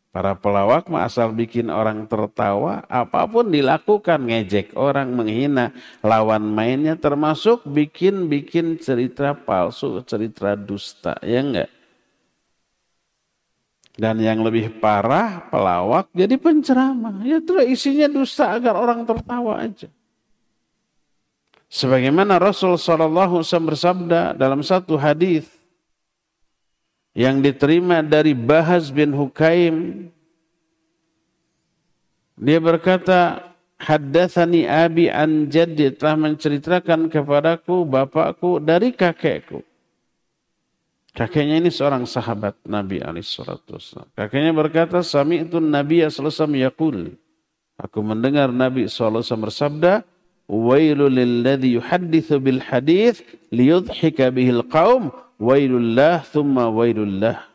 Para pelawak mah asal bikin orang tertawa, apa pun dilakukan, ngejek orang, menghina lawan mainnya, termasuk bikin-bikin cerita palsu, cerita dusta, ya enggak? Dan yang lebih parah, pelawak jadi penceramah. Ya terus isinya dusta agar orang tertawa aja. Sebagaimana Rasul SAW bersabda dalam satu hadis yang diterima dari Bahaz bin Hukaim. Dia berkata, Haddathani abi an jaddi telah menceritakan kepadaku bapakku dari kakekku. Kakeknya ini seorang sahabat Nabi alaihissalam. Kakeknya berkata, Sami itu Nabi SAW yakul. Aku mendengar Nabi SAW bersabda, Wailul lilladhi yuhaddithu bil hadith liyudhika bihil qaum wailullah thumma wailullah.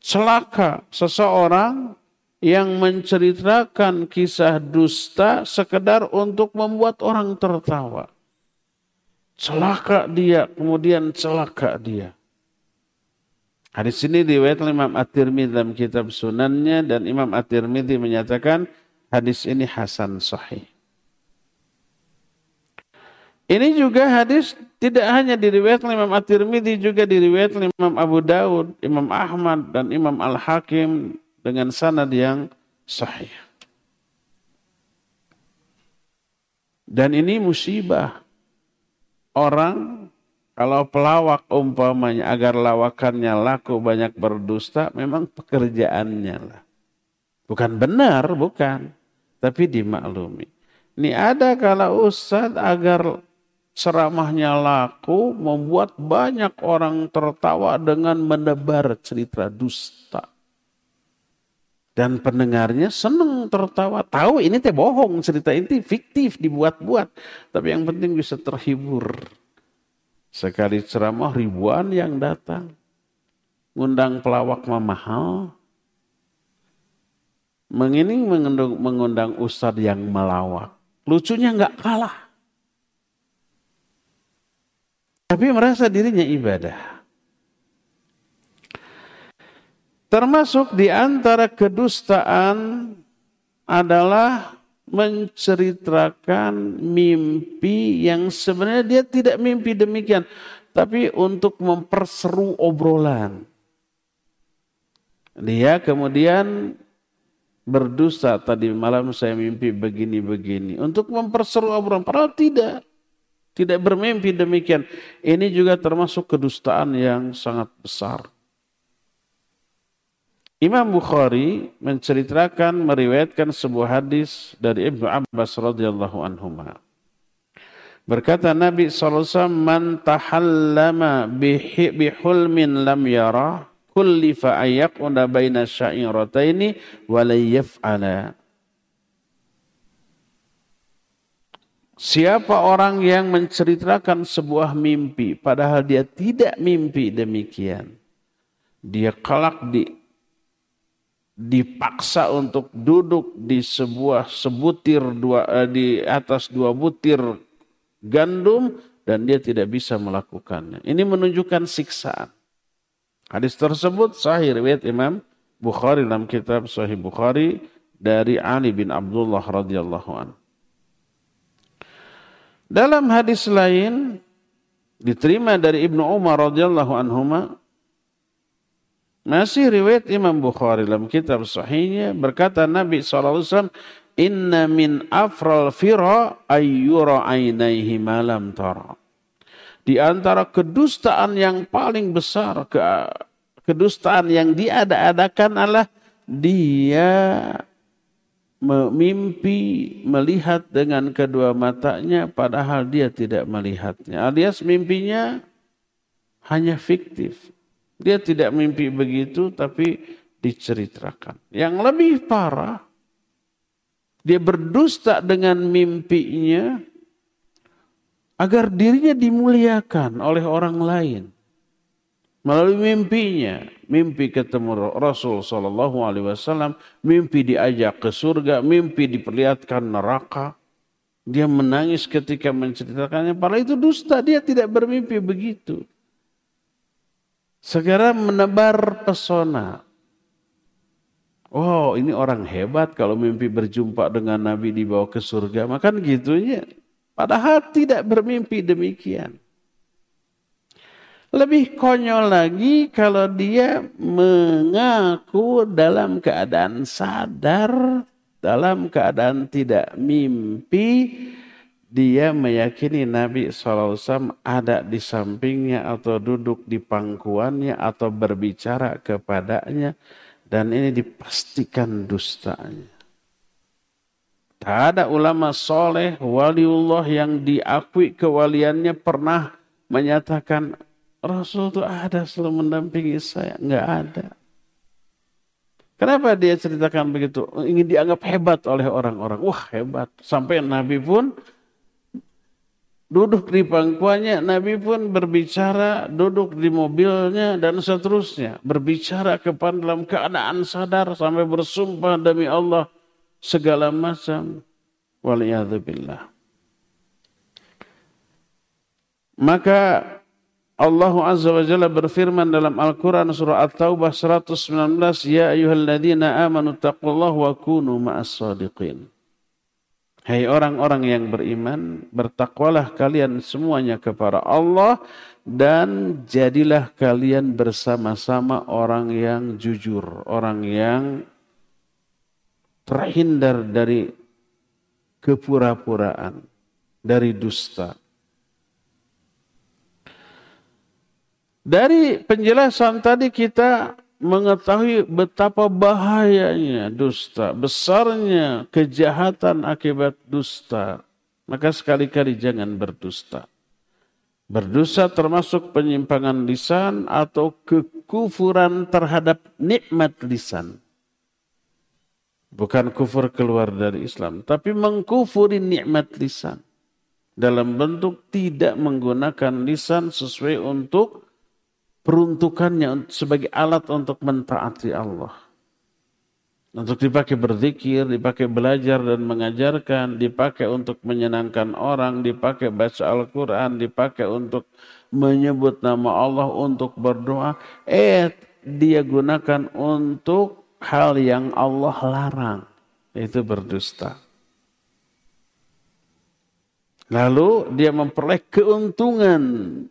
Celaka seseorang yang menceritakan kisah dusta sekedar untuk membuat orang tertawa. Celaka dia, kemudian celaka dia. Hadis ini riwayat Imam At-Tirmidzi dalam kitab Sunannya dan Imam At-Tirmidzi menyatakan hadis ini hasan sahih. Ini juga hadis tidak hanya diriwayatkan Imam At-Tirmidzi juga diriwayatkan Imam Abu Daud, Imam Ahmad dan Imam Al-Hakim dengan sanad yang sahih. Dan ini musibah. Orang kalau pelawak umpamanya agar lawakannya laku banyak berdusta memang pekerjaannya lah. Bukan benar, bukan. Tapi dimaklumi. Ini ada kalau ustaz agar ceramahnya laku, membuat banyak orang tertawa dengan menebar cerita dusta. Dan pendengarnya senang tertawa. Tahu ini teh bohong, cerita ini fiktif, dibuat-buat. Tapi yang penting bisa terhibur. Sekali ceramah ribuan yang datang. Ngundang pelawak mahal. Mengining mengundang, mengundang ustadz yang melawak. Lucunya nggak kalah. Tapi merasa dirinya ibadah. Termasuk di antara kedustaan adalah menceritakan mimpi yang sebenarnya dia tidak mimpi demikian. Tapi untuk memperseru obrolan. Dia kemudian berdusta tadi malam saya mimpi begini-begini. Untuk memperseru obrolan. Padahal tidak. Tidak bermimpi demikian. Ini juga termasuk kedustaan yang sangat besar. Imam Bukhari menceritakan meriwayatkan sebuah hadis dari Ibnu Abbas radhiyallahu anhu. Berkata Nabi SAW, Man tahallama bihulmin lam yara, kullifa ayyakuna baina sya'irataini, walayyaf'ala. Siapa orang yang menceritakan sebuah mimpi padahal dia tidak mimpi demikian. Dia kelak di dipaksa untuk duduk di sebuah sebutir dua eh, di atas dua butir gandum dan dia tidak bisa melakukannya. Ini menunjukkan siksaan. Hadis tersebut sahih riwayat Imam Bukhari dalam kitab Sahih Bukhari dari Ali bin Abdullah radhiyallahu anhu. Dalam hadis lain diterima dari Ibnu Umar radhiyallahu anhuma masih riwayat Imam Bukhari dalam kitab sahihnya berkata Nabi SAW Inna min afral fira ayyura ainaihi malam tara. Di antara kedustaan yang paling besar, ke, kedustaan yang diada-adakan adalah dia memimpi melihat dengan kedua matanya padahal dia tidak melihatnya. Alias mimpinya hanya fiktif. Dia tidak mimpi begitu tapi diceritakan. Yang lebih parah, dia berdusta dengan mimpinya agar dirinya dimuliakan oleh orang lain melalui mimpinya, mimpi ketemu Rasul Shallallahu Alaihi Wasallam, mimpi diajak ke surga, mimpi diperlihatkan neraka. Dia menangis ketika menceritakannya. Padahal itu dusta, dia tidak bermimpi begitu. Segera menebar pesona. Oh ini orang hebat kalau mimpi berjumpa dengan Nabi dibawa ke surga. Makan gitunya. Padahal tidak bermimpi demikian. Lebih konyol lagi kalau dia mengaku dalam keadaan sadar, dalam keadaan tidak mimpi, dia meyakini Nabi SAW ada di sampingnya atau duduk di pangkuannya atau berbicara kepadanya dan ini dipastikan dustanya. Tak ada ulama soleh, waliullah yang diakui kewaliannya pernah menyatakan Rasul itu ada selalu mendampingi saya. Enggak ada. Kenapa dia ceritakan begitu? Ingin dianggap hebat oleh orang-orang. Wah hebat. Sampai Nabi pun duduk di pangkuannya, Nabi pun berbicara, duduk di mobilnya dan seterusnya. Berbicara kepada dalam keadaan sadar sampai bersumpah demi Allah segala macam. Waliyadzubillah. Maka Allah Azza wa Jalla berfirman dalam Al-Quran surah At-Taubah 119, Ya ayuhalladzina amanu taqullah wa kunu ma'as sadiqin. Hai orang-orang yang beriman, bertakwalah kalian semuanya kepada Allah dan jadilah kalian bersama-sama orang yang jujur, orang yang terhindar dari kepura-puraan, dari dusta. Dari penjelasan tadi kita mengetahui betapa bahayanya dusta, besarnya kejahatan akibat dusta, maka sekali-kali jangan berdusta. Berdusta termasuk penyimpangan lisan atau kekufuran terhadap nikmat lisan. Bukan kufur keluar dari Islam, tapi mengkufuri nikmat lisan. Dalam bentuk tidak menggunakan lisan sesuai untuk peruntukannya sebagai alat untuk mentaati Allah. Untuk dipakai berzikir, dipakai belajar dan mengajarkan, dipakai untuk menyenangkan orang, dipakai baca Al-Quran, dipakai untuk menyebut nama Allah, untuk berdoa. Eh, dia gunakan untuk hal yang Allah larang. Itu berdusta. Lalu dia memperoleh keuntungan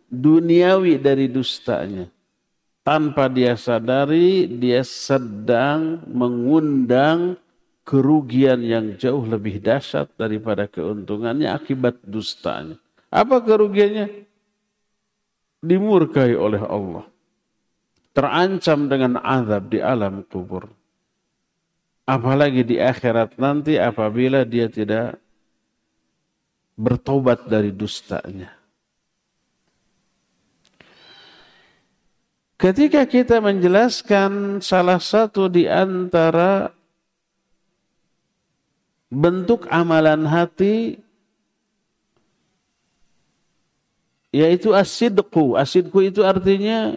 duniawi dari dustanya. Tanpa dia sadari, dia sedang mengundang kerugian yang jauh lebih dahsyat daripada keuntungannya akibat dustanya. Apa kerugiannya? Dimurkai oleh Allah. Terancam dengan azab di alam kubur. Apalagi di akhirat nanti apabila dia tidak bertobat dari dustanya. Ketika kita menjelaskan salah satu di antara bentuk amalan hati yaitu asidku. Asidku itu artinya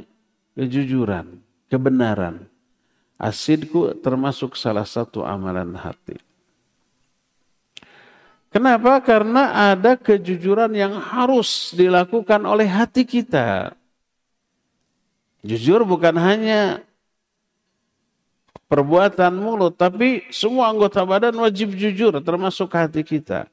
kejujuran, kebenaran. Asidku termasuk salah satu amalan hati. Kenapa? Karena ada kejujuran yang harus dilakukan oleh hati kita. Jujur bukan hanya perbuatan mulut, tapi semua anggota badan wajib jujur, termasuk hati kita.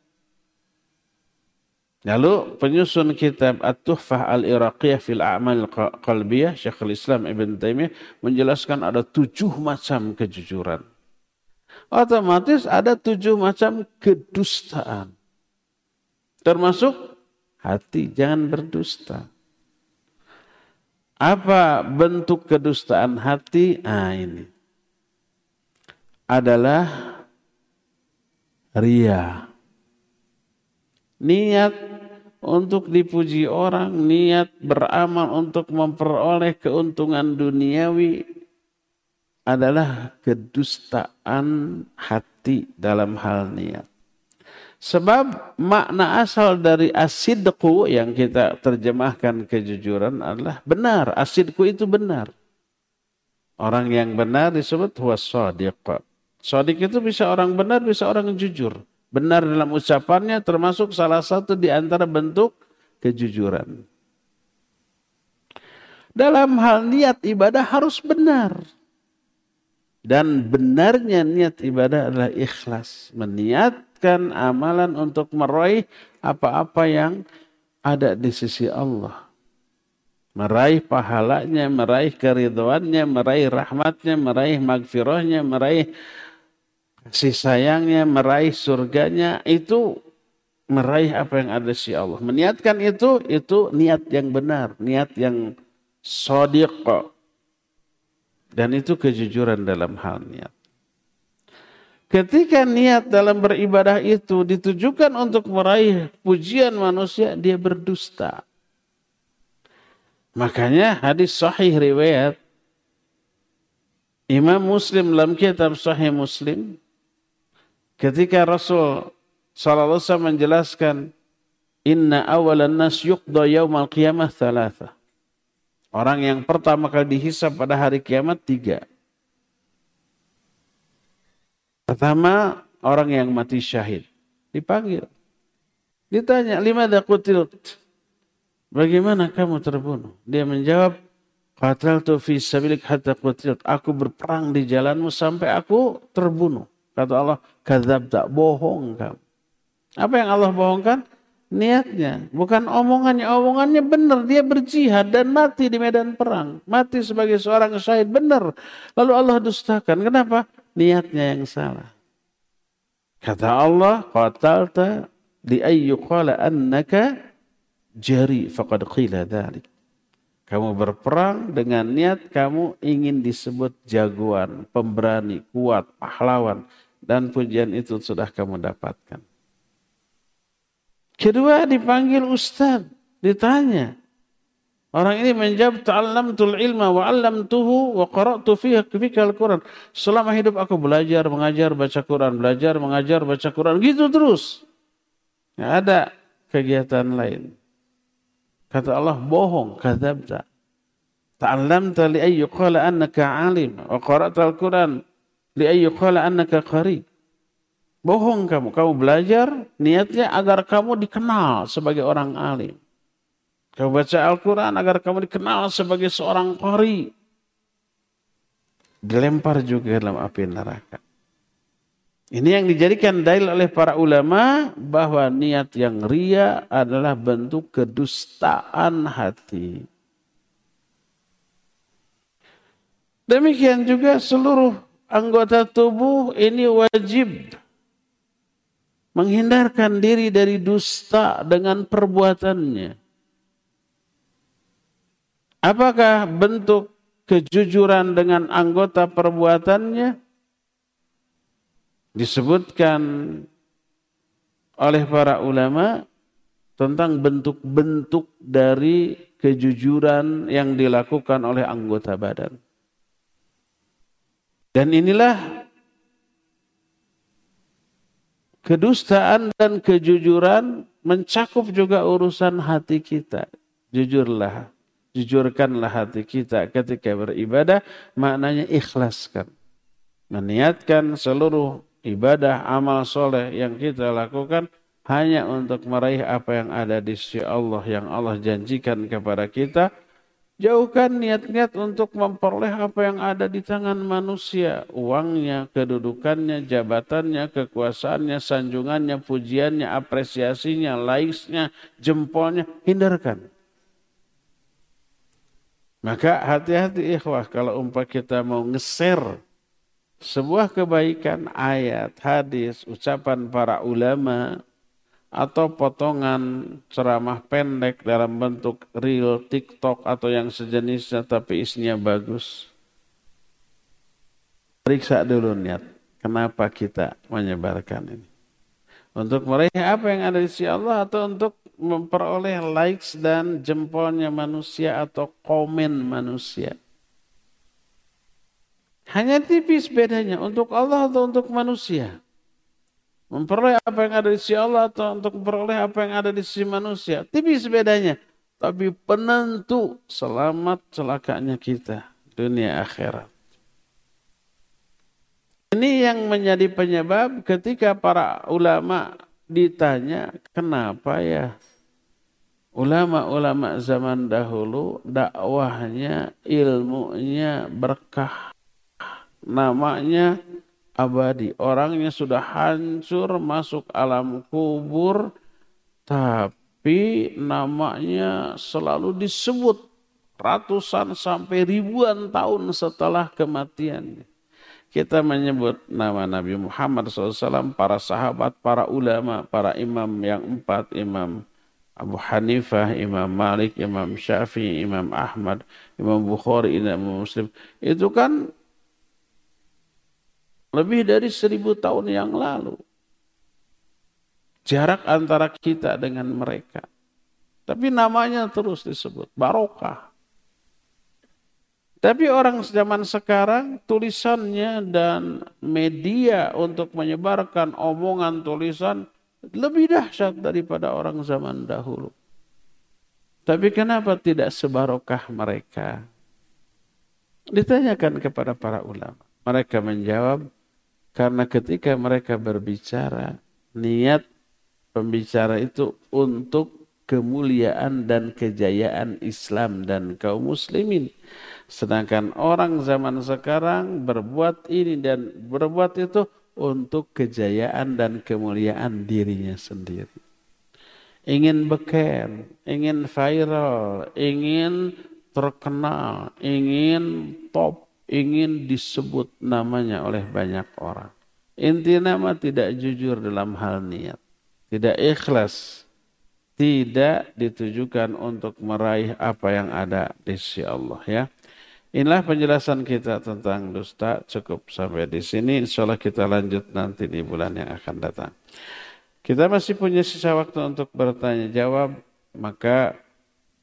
Lalu penyusun kitab At-Tuhfah Al-Iraqiyah fil A'mal Qalbiyah, Syekhul Islam Ibn Taimiyah menjelaskan ada tujuh macam kejujuran otomatis ada tujuh macam kedustaan. Termasuk hati, jangan berdusta. Apa bentuk kedustaan hati? Ah ini. Adalah ria. Niat untuk dipuji orang, niat beramal untuk memperoleh keuntungan duniawi, adalah kedustaan hati dalam hal niat. Sebab makna asal dari asidku yang kita terjemahkan kejujuran adalah benar. Asidku itu benar. Orang yang benar disebut huwa sadiq. Sadiq itu bisa orang benar, bisa orang jujur. Benar dalam ucapannya termasuk salah satu di antara bentuk kejujuran. Dalam hal niat ibadah harus benar. Dan benarnya niat ibadah adalah ikhlas. Meniatkan amalan untuk meraih apa-apa yang ada di sisi Allah. Meraih pahalanya, meraih keriduannya, meraih rahmatnya, meraih magfirahnya, meraih kasih sayangnya, meraih surganya. Itu meraih apa yang ada si Allah. Meniatkan itu, itu niat yang benar, niat yang sodiq. Dan itu kejujuran dalam hal niat. Ketika niat dalam beribadah itu ditujukan untuk meraih pujian manusia, dia berdusta. Makanya hadis sahih riwayat Imam Muslim dalam kitab Sahih Muslim ketika Rasul sallallahu alaihi menjelaskan inna awalan nas yuqda yaumal qiyamah thalatha. Orang yang pertama kali dihisap pada hari kiamat tiga. Pertama, orang yang mati syahid. Dipanggil. Ditanya, lima dakutil. Bagaimana kamu terbunuh? Dia menjawab, tu fi sabilik hatta. Aku berperang di jalanmu sampai aku terbunuh. Kata Allah, kadzab tak bohong kamu. Apa yang Allah bohongkan? Niatnya, bukan omongannya. Omongannya benar, dia berjihad dan mati di medan perang. Mati sebagai seorang syahid, benar. Lalu Allah dustakan. Kenapa? Niatnya yang salah. Kata Allah, qatalta li ayyu qala annaka jari faqad qila dhalik. Kamu berperang dengan niat kamu ingin disebut jagoan, pemberani, kuat, pahlawan. Dan pujian itu sudah kamu dapatkan. Kedua dipanggil ustaz, ditanya. Orang ini menjawab ta'allamtul ilma wa 'allamtuhu wa qara'tu fiha fikal Quran. Selama hidup aku belajar, mengajar, baca Quran, belajar, mengajar, baca Quran, gitu terus. Ada kegiatan lain. Kata Allah, bohong, kadzabta. Ta'allamta li ayyu qala annaka 'alim wa qara'ta al-Quran li ayyu qala annaka qari. Bohong kamu. Kamu belajar niatnya agar kamu dikenal sebagai orang alim. Kamu baca Al-Quran agar kamu dikenal sebagai seorang qari. Dilempar juga dalam api neraka. Ini yang dijadikan dalil oleh para ulama bahwa niat yang ria adalah bentuk kedustaan hati. Demikian juga seluruh anggota tubuh ini wajib menghindarkan diri dari dusta dengan perbuatannya. Apakah bentuk kejujuran dengan anggota perbuatannya? Disebutkan oleh para ulama tentang bentuk-bentuk dari kejujuran yang dilakukan oleh anggota badan. Dan inilah Kedustaan dan kejujuran mencakup juga urusan hati kita. Jujurlah, jujurkanlah hati kita ketika beribadah, maknanya ikhlaskan. Meniatkan seluruh ibadah, amal soleh yang kita lakukan hanya untuk meraih apa yang ada di sisi Allah yang Allah janjikan kepada kita Jauhkan niat-niat untuk memperoleh apa yang ada di tangan manusia. Uangnya, kedudukannya, jabatannya, kekuasaannya, sanjungannya, pujiannya, apresiasinya, laiksnya, jempolnya. Hindarkan. Maka hati-hati ikhwah kalau umpah kita mau ngeser sebuah kebaikan ayat, hadis, ucapan para ulama, atau potongan ceramah pendek dalam bentuk reel TikTok atau yang sejenisnya tapi isinya bagus. Periksa dulu niat. Kenapa kita menyebarkan ini? Untuk meraih apa yang ada di sisi Allah atau untuk memperoleh likes dan jempolnya manusia atau komen manusia. Hanya tipis bedanya untuk Allah atau untuk manusia. Memperoleh apa yang ada di sisi Allah atau untuk memperoleh apa yang ada di sisi manusia. Tipis bedanya. Tapi penentu selamat celakanya kita. Dunia akhirat. Ini yang menjadi penyebab ketika para ulama ditanya kenapa ya ulama-ulama zaman dahulu dakwahnya ilmunya berkah namanya abadi. Orangnya sudah hancur masuk alam kubur, tapi namanya selalu disebut ratusan sampai ribuan tahun setelah kematiannya. kita menyebut nama Nabi Muhammad SAW, para sahabat, para ulama, para imam yang empat, imam Abu Hanifah, Imam Malik, Imam Syafi'i, Imam Ahmad, Imam Bukhari, Imam Muslim. Itu kan lebih dari seribu tahun yang lalu. Jarak antara kita dengan mereka. Tapi namanya terus disebut, barokah. Tapi orang zaman sekarang tulisannya dan media untuk menyebarkan omongan tulisan lebih dahsyat daripada orang zaman dahulu. Tapi kenapa tidak sebarokah mereka? Ditanyakan kepada para ulama. Mereka menjawab, karena ketika mereka berbicara, niat pembicara itu untuk kemuliaan dan kejayaan Islam dan kaum muslimin. Sedangkan orang zaman sekarang berbuat ini dan berbuat itu untuk kejayaan dan kemuliaan dirinya sendiri. Ingin beken, ingin viral, ingin terkenal, ingin top, ingin disebut namanya oleh banyak orang. Inti nama tidak jujur dalam hal niat, tidak ikhlas, tidak ditujukan untuk meraih apa yang ada di sisi Allah ya. Inilah penjelasan kita tentang dusta. Cukup sampai di sini. Insya Allah kita lanjut nanti di bulan yang akan datang. Kita masih punya sisa waktu untuk bertanya jawab. Maka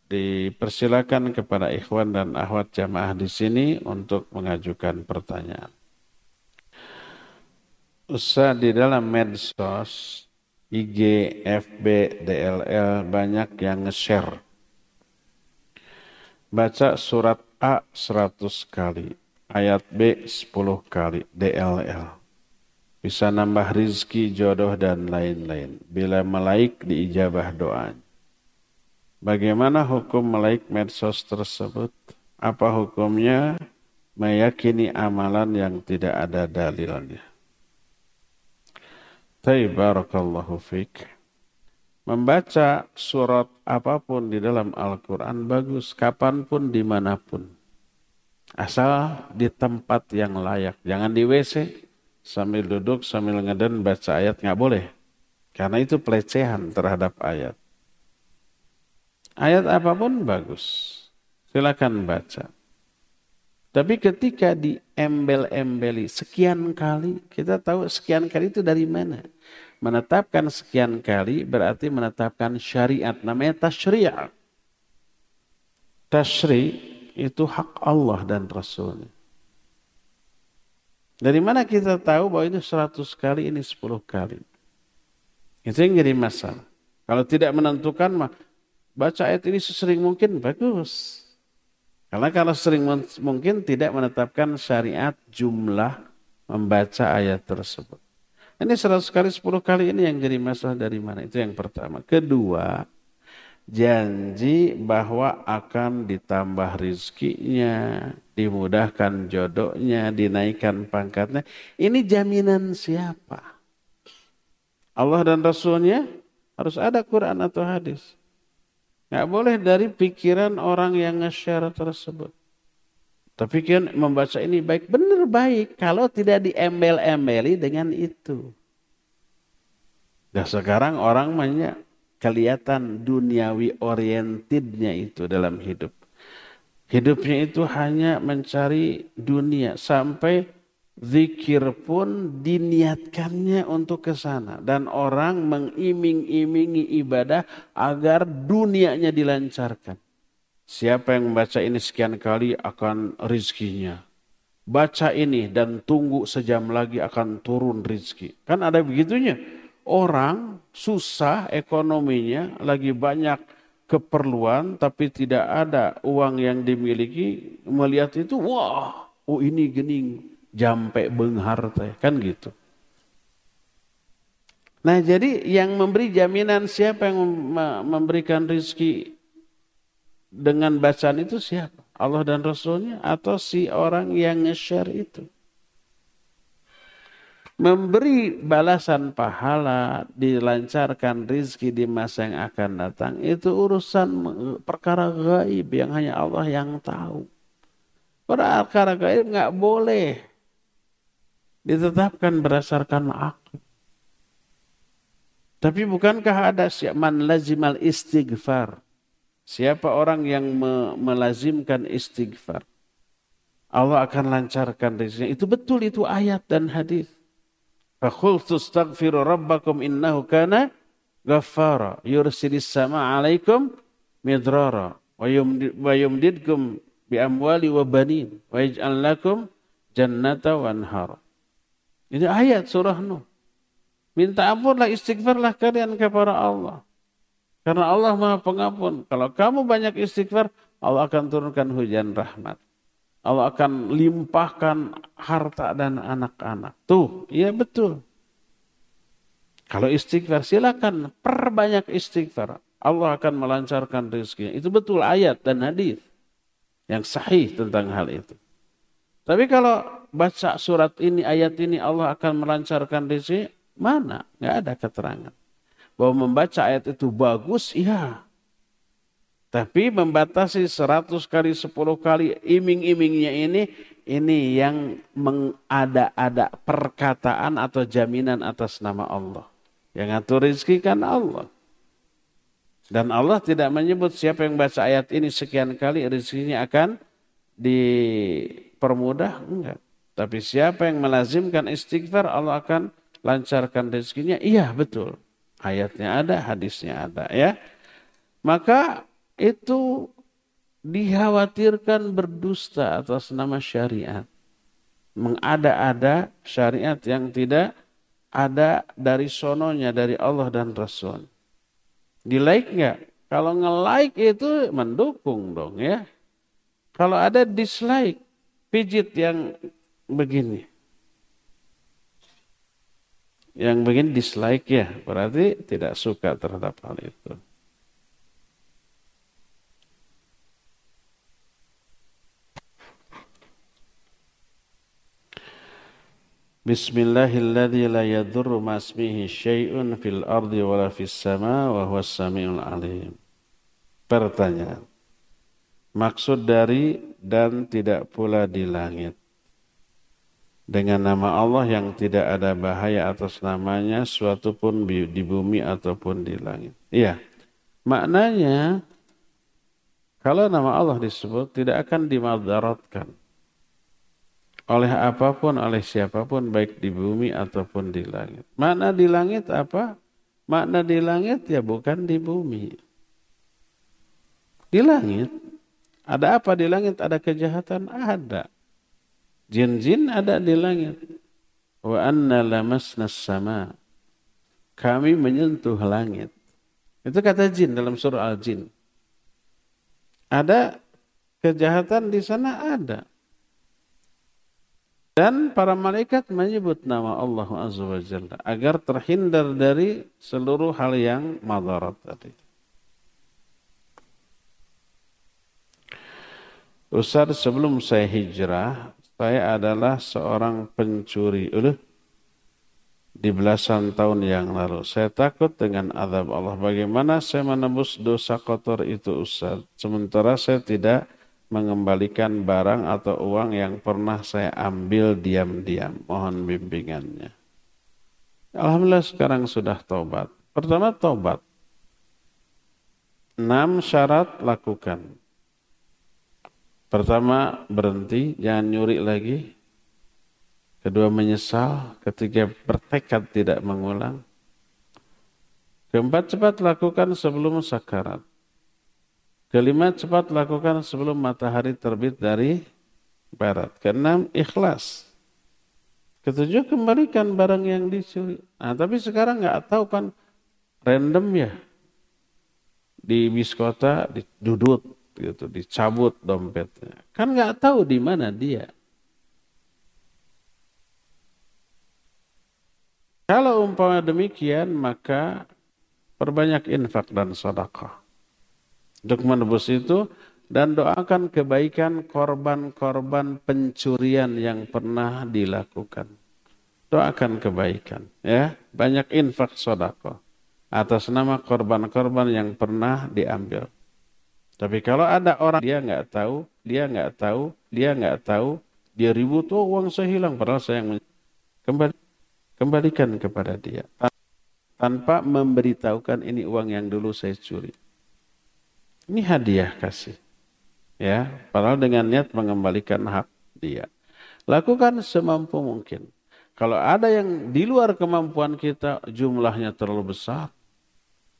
dipersilakan kepada ikhwan dan ahwat jamaah di sini untuk mengajukan pertanyaan. Usah di dalam medsos, IG, FB, DLL banyak yang nge-share. Baca surat A 100 kali, ayat B 10 kali, DLL. Bisa nambah rizki, jodoh, dan lain-lain. Bila melaik diijabah doanya. Bagaimana hukum melaik medsos tersebut? Apa hukumnya meyakini amalan yang tidak ada dalilnya? Taibarakallahu fiqh. Membaca surat apa pun di dalam Al-Quran bagus, kapan pun, di mana pun. Asal di tempat yang layak. Jangan di WC, sambil duduk, sambil ngeden, baca ayat, nggak boleh. Karena itu pelecehan terhadap ayat. Ayat apa pun bagus. Silakan baca. Tapi ketika diembel-embeli sekian kali, kita tahu sekian kali itu dari mana? menetapkan sekian kali berarti menetapkan syariat namanya tasyri'. Tasyri' itu hak Allah dan Rasulnya. Dari mana kita tahu bahwa ini 100 kali, ini 10 kali? Itu yang jadi masalah. Kalau tidak menentukan, mah baca ayat ini sesering mungkin, bagus. Karena kalau sering mungkin tidak menetapkan syariat jumlah membaca ayat tersebut. Ini 100 kali 10 kali ini yang jadi masalah dari mana? Itu yang pertama. Kedua, janji bahwa akan ditambah rizkinya, dimudahkan jodohnya, dinaikkan pangkatnya. Ini jaminan siapa? Allah dan Rasulnya harus ada Quran atau hadis. Nggak boleh dari pikiran orang yang nge-share tersebut. Tapi kan membaca ini baik, benar baik kalau tidak diembel-embeli dengan itu. Dan sekarang orang banyak kelihatan duniawi orientednya itu dalam hidup. Hidupnya itu hanya mencari dunia sampai zikir pun diniatkannya untuk ke sana dan orang mengiming-imingi ibadah agar dunianya dilancarkan. Siapa yang membaca ini sekian kali akan rizkinya. Baca ini dan tunggu sejam lagi akan turun rizki. Kan ada begitunya. Orang susah ekonominya, lagi banyak keperluan tapi tidak ada uang yang dimiliki. Melihat itu, wah, oh ini gening, jampe benghar teh. Kan gitu. Nah jadi yang memberi jaminan siapa yang memberikan rizki dengan bacaan itu siapa? Allah dan Rasulnya atau si orang yang nge-share itu? Memberi balasan pahala, dilancarkan rizki di masa yang akan datang, itu urusan perkara gaib yang hanya Allah yang tahu. Perkara gaib nggak boleh Ditetapkan berdasarkan akal. Tapi bukankah ada man lazimal istighfar? Siapa orang yang me melazimkan istighfar? Allah akan lancarkan rezekinya. Itu betul itu ayat dan hadis. Fakhultu astaghfiru rabbakum innahu kana ghaffara yursilis sama alaikum midrara wa yumdidkum bi amwali wa banin wa yaj'al lakum jannata wa anhar. Ini ayat surah Nuh. Minta ampunlah, istighfarlah kalian kepada Allah. Karena Allah maha pengampun. Kalau kamu banyak istighfar, Allah akan turunkan hujan rahmat. Allah akan limpahkan harta dan anak-anak. Tuh, iya betul. Kalau istighfar, silakan perbanyak istighfar. Allah akan melancarkan rezekinya. Itu betul ayat dan hadis yang sahih tentang hal itu. Tapi kalau baca surat ini, ayat ini Allah akan melancarkan rezeki, Mana? Nggak ada keterangan. Bahwa membaca ayat itu bagus, iya. Tapi membatasi seratus kali, sepuluh kali iming-imingnya ini, ini yang mengada-ada perkataan atau jaminan atas nama Allah. Yang ngatur rezeki kan Allah. Dan Allah tidak menyebut siapa yang baca ayat ini sekian kali rezekinya akan dipermudah. Enggak. Tapi siapa yang melazimkan istighfar Allah akan lancarkan rezekinya? Iya, betul. Ayatnya ada, hadisnya ada ya. Maka itu dikhawatirkan berdusta atas nama syariat. Mengada-ada syariat yang tidak ada dari sononya, dari Allah dan Rasul. Di like nggak? Kalau nge-like itu mendukung dong ya. Kalau ada dislike, pijit yang begini yang begini dislike ya, berarti tidak suka terhadap hal itu. Bismillahilladzi la yadurru syai'un fil ardi wala fis sama wa huwas samiul alim. Pertanyaan. Maksud dari dan tidak pula di langit dengan nama Allah yang tidak ada bahaya atas namanya suatu pun di bumi ataupun di langit. Iya. Maknanya kalau nama Allah disebut tidak akan dimadaratkan oleh apa pun, oleh siapa pun baik di bumi ataupun di langit. Makna di langit apa? Makna di langit ya bukan di bumi. Di langit. Ada apa di langit? Ada kejahatan? Ada. Jin-jin ada di langit. Wa anna lamasna sama. Kami menyentuh langit. Itu kata jin dalam surah Al-Jin. Ada kejahatan di sana ada. Dan para malaikat menyebut nama Allah Azza wa Jalla agar terhindar dari seluruh hal yang madarat tadi. Ustaz sebelum saya hijrah, saya adalah seorang pencuri uluh di belasan tahun yang lalu. Saya takut dengan azab Allah. Bagaimana saya menembus dosa kotor itu Ustaz? Sementara saya tidak mengembalikan barang atau uang yang pernah saya ambil diam-diam. Mohon bimbingannya. Alhamdulillah sekarang sudah tobat. Pertama tobat. Enam syarat lakukan. Pertama, berhenti, jangan nyuri lagi. Kedua, menyesal. Ketiga, bertekad tidak mengulang. Keempat, cepat lakukan sebelum sakarat. Kelima, cepat lakukan sebelum matahari terbit dari barat. Keenam, ikhlas. Ketujuh, kembalikan barang yang dicuri. Nah, tapi sekarang nggak tahu kan random ya. Di bis kota, didudut, gitu dicabut dompetnya. Kan nggak tahu di mana dia. Kalau umpama demikian maka perbanyak infak dan sedekah. Untuk menebus itu dan doakan kebaikan korban-korban pencurian yang pernah dilakukan. Doakan kebaikan ya. Banyak infak sedekah atas nama korban-korban yang pernah diambil tapi kalau ada orang dia nggak tahu, dia nggak tahu, dia nggak tahu, dia ribut, oh uang saya hilang, padahal saya yang Kembali, kembalikan kepada dia. Tanpa memberitahukan ini uang yang dulu saya curi. Ini hadiah kasih. Ya, padahal dengan niat mengembalikan hak dia. Lakukan semampu mungkin. Kalau ada yang di luar kemampuan kita jumlahnya terlalu besar,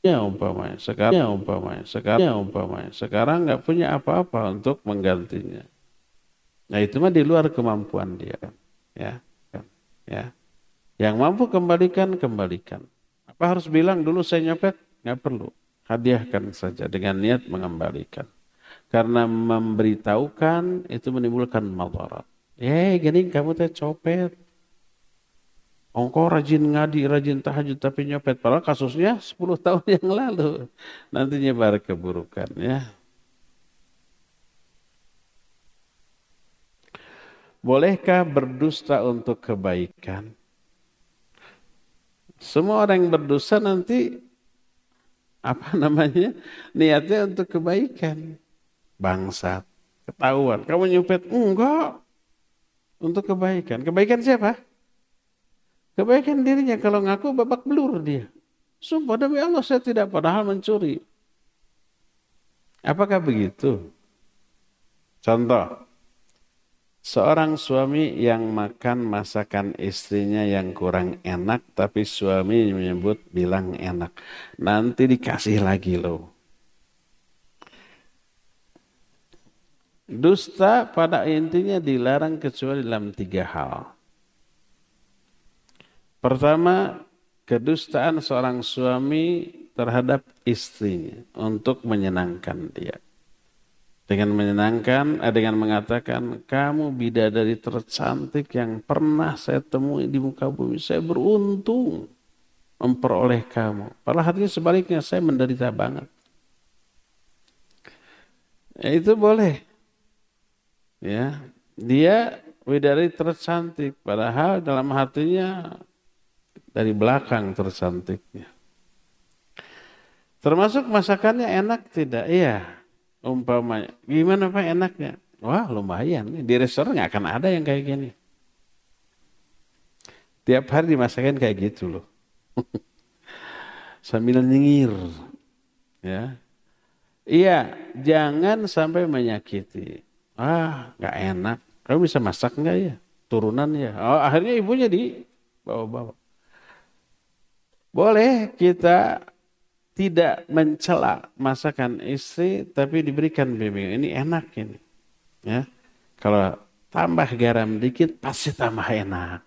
ya umpamanya sekarang, ya umpamanya sekarang, ya umpamanya sekarang nggak punya apa-apa untuk menggantinya. Nah itu mah di luar kemampuan dia, ya, ya. Yang mampu kembalikan kembalikan. Apa harus bilang dulu saya nyopet? Nggak perlu. Hadiahkan saja dengan niat mengembalikan. Karena memberitahukan itu menimbulkan madarat. Eh, gini kamu teh copet. Engkau rajin ngadi, rajin tahajud tapi nyopet. Padahal kasusnya 10 tahun yang lalu. Nanti nyebar keburukan ya. Bolehkah berdusta untuk kebaikan? Semua orang yang berdosa nanti apa namanya niatnya untuk kebaikan bangsat ketahuan kamu nyupet enggak untuk kebaikan. Kebaikan siapa? Kebaikan dirinya. Kalau ngaku babak belur dia. Sumpah demi Allah saya tidak padahal mencuri. Apakah begitu? Contoh. Seorang suami yang makan masakan istrinya yang kurang enak, tapi suami menyebut bilang enak. Nanti dikasih lagi loh. Dusta pada intinya dilarang kecuali dalam tiga hal. Pertama, kedustaan seorang suami terhadap istrinya untuk menyenangkan dia. Dengan menyenangkan, eh, dengan mengatakan, kamu bidadari tercantik yang pernah saya temui di muka bumi. Saya beruntung memperoleh kamu. Padahal hatinya sebaliknya, saya menderita banget. Ya, itu boleh ya dia widari tercantik padahal dalam hatinya dari belakang tercantiknya. Termasuk masakannya enak tidak? Iya. Umpamanya. Gimana pak? Enaknya? Wah lumayan. Di restoran nggak akan ada yang kayak gini. Tiap hari dimasakin kayak gitu loh. Sambil nyengir. Ya. Iya jangan sampai menyakiti. Ah, nggak enak. Kamu bisa masak nggak ya? Turunan ya. Oh, akhirnya ibunya di bawa-bawa. Boleh kita tidak mencela masakan istri, tapi diberikan bimbingan. Ini enak ini. Ya, kalau tambah garam dikit pasti tambah enak.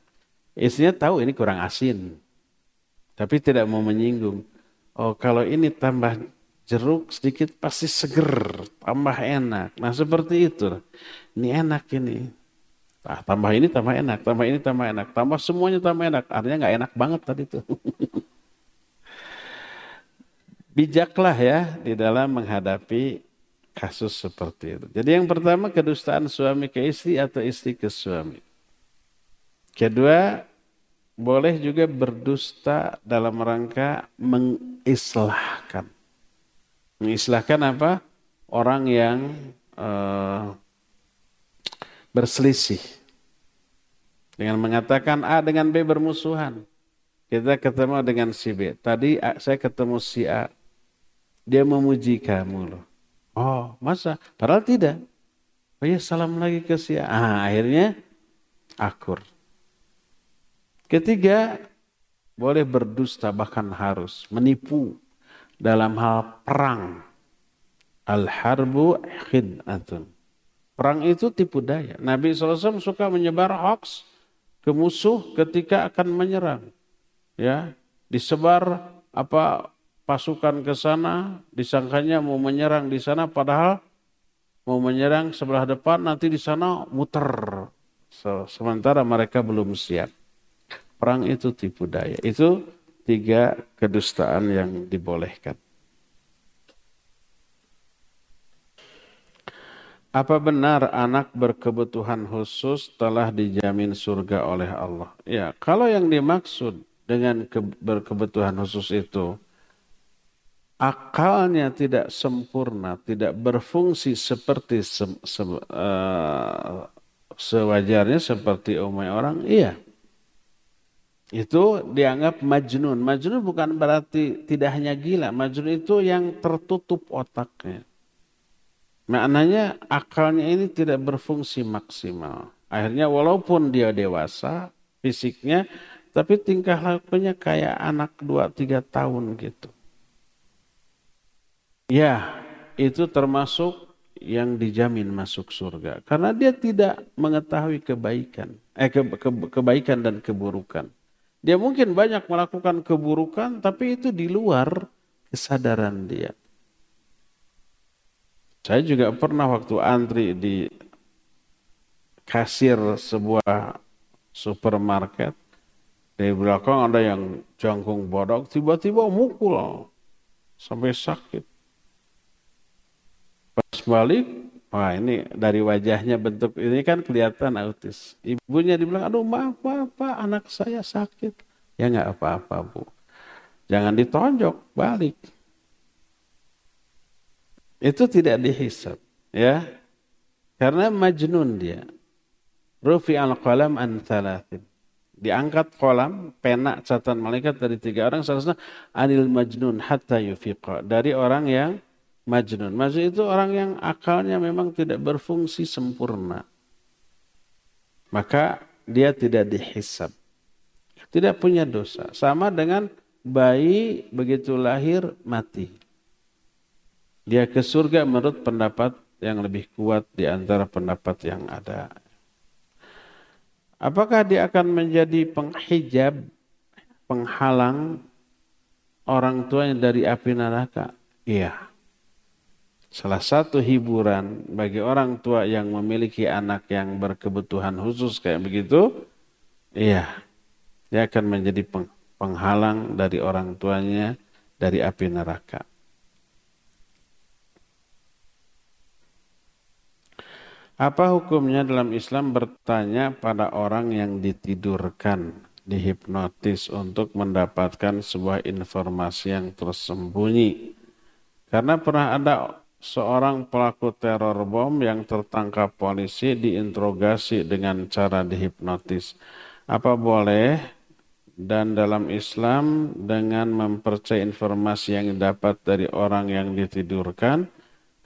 Istrinya tahu ini kurang asin, tapi tidak mau menyinggung. Oh, kalau ini tambah jeruk sedikit pasti seger, tambah enak. Nah seperti itu. Ini enak ini. Nah, tambah ini tambah enak, tambah ini tambah enak, tambah semuanya tambah enak. Artinya nggak enak banget tadi itu. Bijaklah ya di dalam menghadapi kasus seperti itu. Jadi yang pertama kedustaan suami ke istri atau istri ke suami. Kedua, boleh juga berdusta dalam rangka mengislahkan mengislahkan apa? Orang yang uh, berselisih. Dengan mengatakan A dengan B bermusuhan. Kita ketemu dengan si B. Tadi saya ketemu si A. Dia memuji kamu loh. Oh, masa? Padahal tidak. Oh ya, salam lagi ke si. Ah, akhirnya akur. Ketiga, boleh berdusta bahkan harus menipu dalam hal perang. Al-harbu khid'atun. Perang itu tipu daya. Nabi SAW suka menyebar hoax ke musuh ketika akan menyerang. Ya, disebar apa pasukan ke sana, disangkanya mau menyerang di sana padahal mau menyerang sebelah depan nanti di sana muter. sementara mereka belum siap. Perang itu tipu daya. Itu tiga kedustaan yang dibolehkan. Apa benar anak berkebutuhan khusus telah dijamin surga oleh Allah? Ya, kalau yang dimaksud dengan ke, berkebutuhan khusus itu akalnya tidak sempurna, tidak berfungsi seperti se, se, uh, sewajarnya seperti umai orang, iya. itu dianggap majnun. Majnun bukan berarti tidak hanya gila. Majnun itu yang tertutup otaknya. Maknanya akalnya ini tidak berfungsi maksimal. Akhirnya walaupun dia dewasa fisiknya, tapi tingkah lakunya kayak anak 2-3 tahun gitu. Ya, itu termasuk yang dijamin masuk surga. Karena dia tidak mengetahui kebaikan, eh ke, ke, kebaikan dan keburukan. Dia mungkin banyak melakukan keburukan, tapi itu di luar kesadaran dia. Saya juga pernah waktu antri di kasir sebuah supermarket, di belakang ada yang jangkung bodok, tiba-tiba mukul sampai sakit. Pas balik, wah ini dari wajahnya bentuk ini kan kelihatan autis. Ibunya dibilang, aduh maaf, maaf, Pak, anak saya sakit. Ya nggak apa-apa, Bu. Jangan ditonjok, balik. Itu tidak dihisap, ya. Karena majnun dia. Rufi al-qalam an thalathin. Diangkat kolam, pena catatan malaikat dari tiga orang. Salah anil majnun hatta yufiqa. Dari orang yang majnun. Majnun itu orang yang akalnya memang tidak berfungsi sempurna. Maka dia tidak dihisap. Tidak punya dosa. Sama dengan bayi begitu lahir mati. Dia ke surga menurut pendapat yang lebih kuat di antara pendapat yang ada. Apakah dia akan menjadi penghijab, penghalang orang tua yang dari api neraka? Iya. Salah satu hiburan bagi orang tua yang memiliki anak yang berkebutuhan khusus kayak begitu, iya, dia akan menjadi penghalang dari orang tuanya dari api neraka. Apa hukumnya dalam Islam bertanya pada orang yang ditidurkan, dihipnotis untuk mendapatkan sebuah informasi yang tersembunyi? Karena pernah ada seorang pelaku teror bom yang tertangkap polisi diinterogasi dengan cara dihipnotis. Apa boleh dan dalam Islam dengan mempercayai informasi yang didapat dari orang yang ditidurkan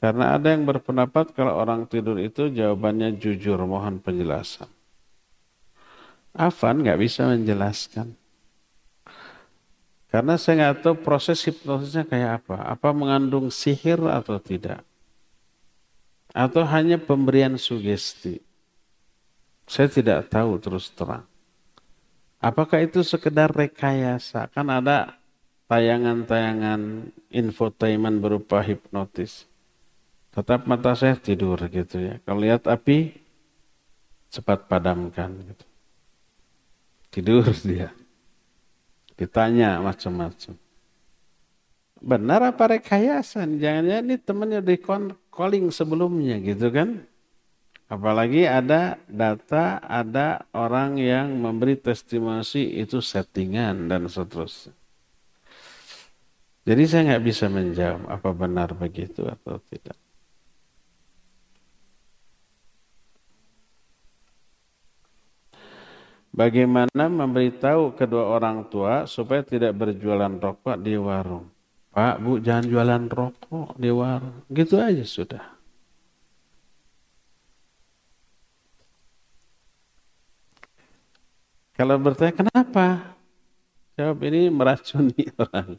karena ada yang berpendapat kalau orang tidur itu jawabannya jujur, mohon penjelasan. Afan nggak bisa menjelaskan. Karena saya nggak tahu proses hipnosisnya kayak apa. Apa mengandung sihir atau tidak. Atau hanya pemberian sugesti. Saya tidak tahu terus terang. Apakah itu sekedar rekayasa? Kan ada tayangan-tayangan infotainment berupa hipnotis tetap mata saya tidur gitu ya. Kalau lihat api, cepat padamkan gitu. Tidur dia. Ditanya macam-macam. Benar apa rekayasa? Jangan-jangan ini temannya di calling sebelumnya gitu kan. Apalagi ada data, ada orang yang memberi testimoni itu settingan dan seterusnya. Jadi saya nggak bisa menjawab apa benar begitu atau tidak. Bagaimana memberitahu kedua orang tua supaya tidak berjualan rokok di warung? Pak, Bu, jangan jualan rokok di warung. Gitu aja sudah. Kalau bertanya kenapa? Jawab ini meracuni orang.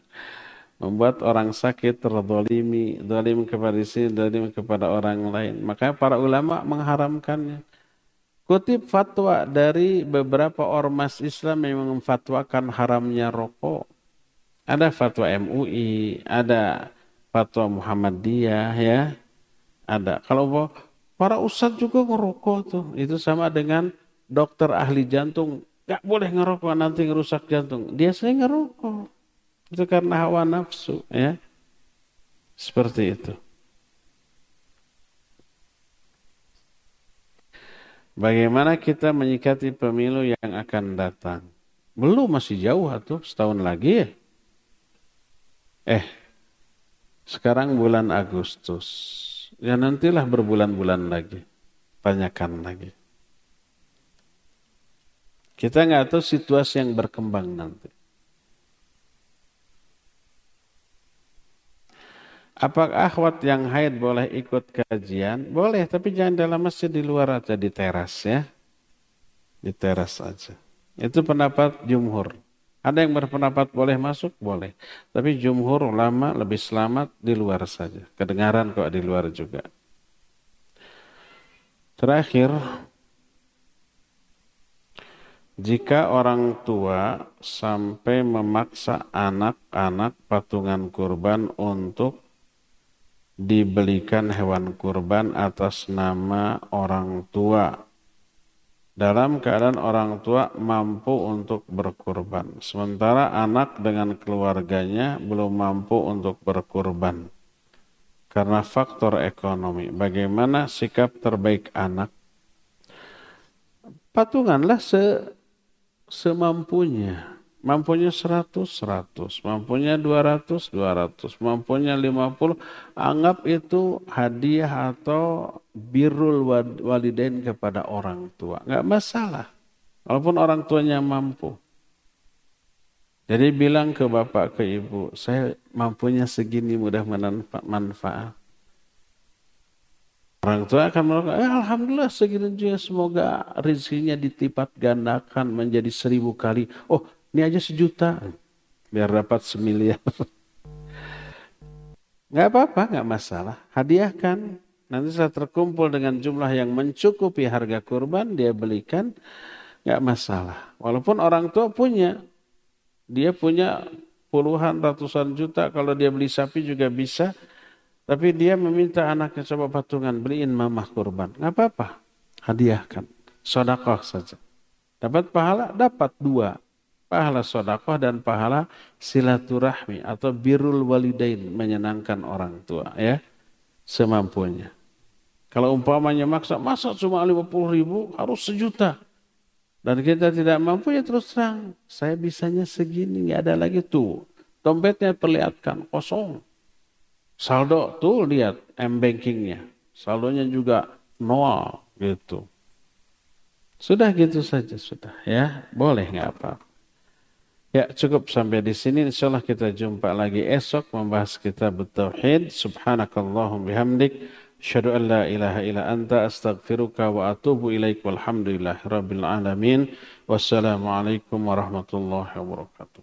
Membuat orang sakit terdolimi, dolim kepada sini, dolim kepada orang lain. Makanya para ulama mengharamkannya. Kutip fatwa dari beberapa ormas Islam yang memfatwakan haramnya rokok. Ada fatwa MUI, ada fatwa Muhammadiyah ya. Ada. Kalau para ustadz juga ngerokok tuh. Itu sama dengan dokter ahli jantung. Gak boleh ngerokok nanti ngerusak jantung. Dia saya ngerokok. Itu karena hawa nafsu ya. Seperti itu. Bagaimana kita menyikapi pemilu yang akan datang? Belum masih jauh atau setahun lagi ya? Eh, sekarang bulan Agustus. Ya nantilah berbulan-bulan lagi. Tanyakan lagi. Kita nggak tahu situasi yang berkembang nanti. Apakah akhwat yang haid boleh ikut kajian? Boleh, tapi jangan dalam masjid di luar aja di teras ya. Di teras aja. Itu pendapat jumhur. Ada yang berpendapat boleh masuk? Boleh. Tapi jumhur ulama lebih selamat di luar saja. Kedengaran kok di luar juga. Terakhir, jika orang tua sampai memaksa anak-anak patungan kurban untuk dibelikan hewan kurban atas nama orang tua. Dalam keadaan orang tua mampu untuk berkurban sementara anak dengan keluarganya belum mampu untuk berkurban. Karena faktor ekonomi bagaimana sikap terbaik anak? Patunganlah se semampunya mampunya 100 100 mampunya 200 200 mampunya 50 anggap itu hadiah atau birrul walidain kepada orang tua. Nggak masalah. Walaupun orang tuanya mampu. Jadi bilang ke bapak ke ibu saya mampunya segini mudah manfaat. Orang tua akan melakukan, eh, Alhamdulillah segini juga. Semoga rezekinya ditipat gandakan menjadi seribu kali. Oh ini aja sejuta, biar dapat semiliar. Nggak apa-apa, nggak masalah. Hadiahkan. Nanti setelah terkumpul dengan jumlah yang mencukupi harga kurban, dia belikan, nggak masalah. Walaupun orang tua punya, dia punya puluhan, ratusan juta, kalau dia beli sapi juga bisa. Tapi dia meminta anaknya coba patungan, beliin mamah kurban. Nggak apa-apa, hadiahkan. Sodakoh saja. Dapat pahala? Dapat dua pahala sodakoh dan pahala silaturahmi atau birrul walidain menyenangkan orang tua ya semampunya. Kalau umpamanya maksa, masa cuma 50 ribu harus sejuta. Dan kita tidak mampu ya terus terang. Saya bisanya segini, nggak ada lagi tuh. Dompetnya perlihatkan, kosong. Saldo tuh lihat M-bankingnya. Saldonya juga nol gitu. Sudah gitu saja sudah ya. Boleh nggak apa-apa. Ya cukup sampai di sini. Insyaallah kita jumpa lagi esok membahas kitab Tauhid. Subhanakallahum bihamdik. Asyhadu an la ilaha illa anta astaghfiruka wa atubu ilaik walhamdulillahi rabbil alamin. Wassalamualaikum warahmatullahi wabarakatuh.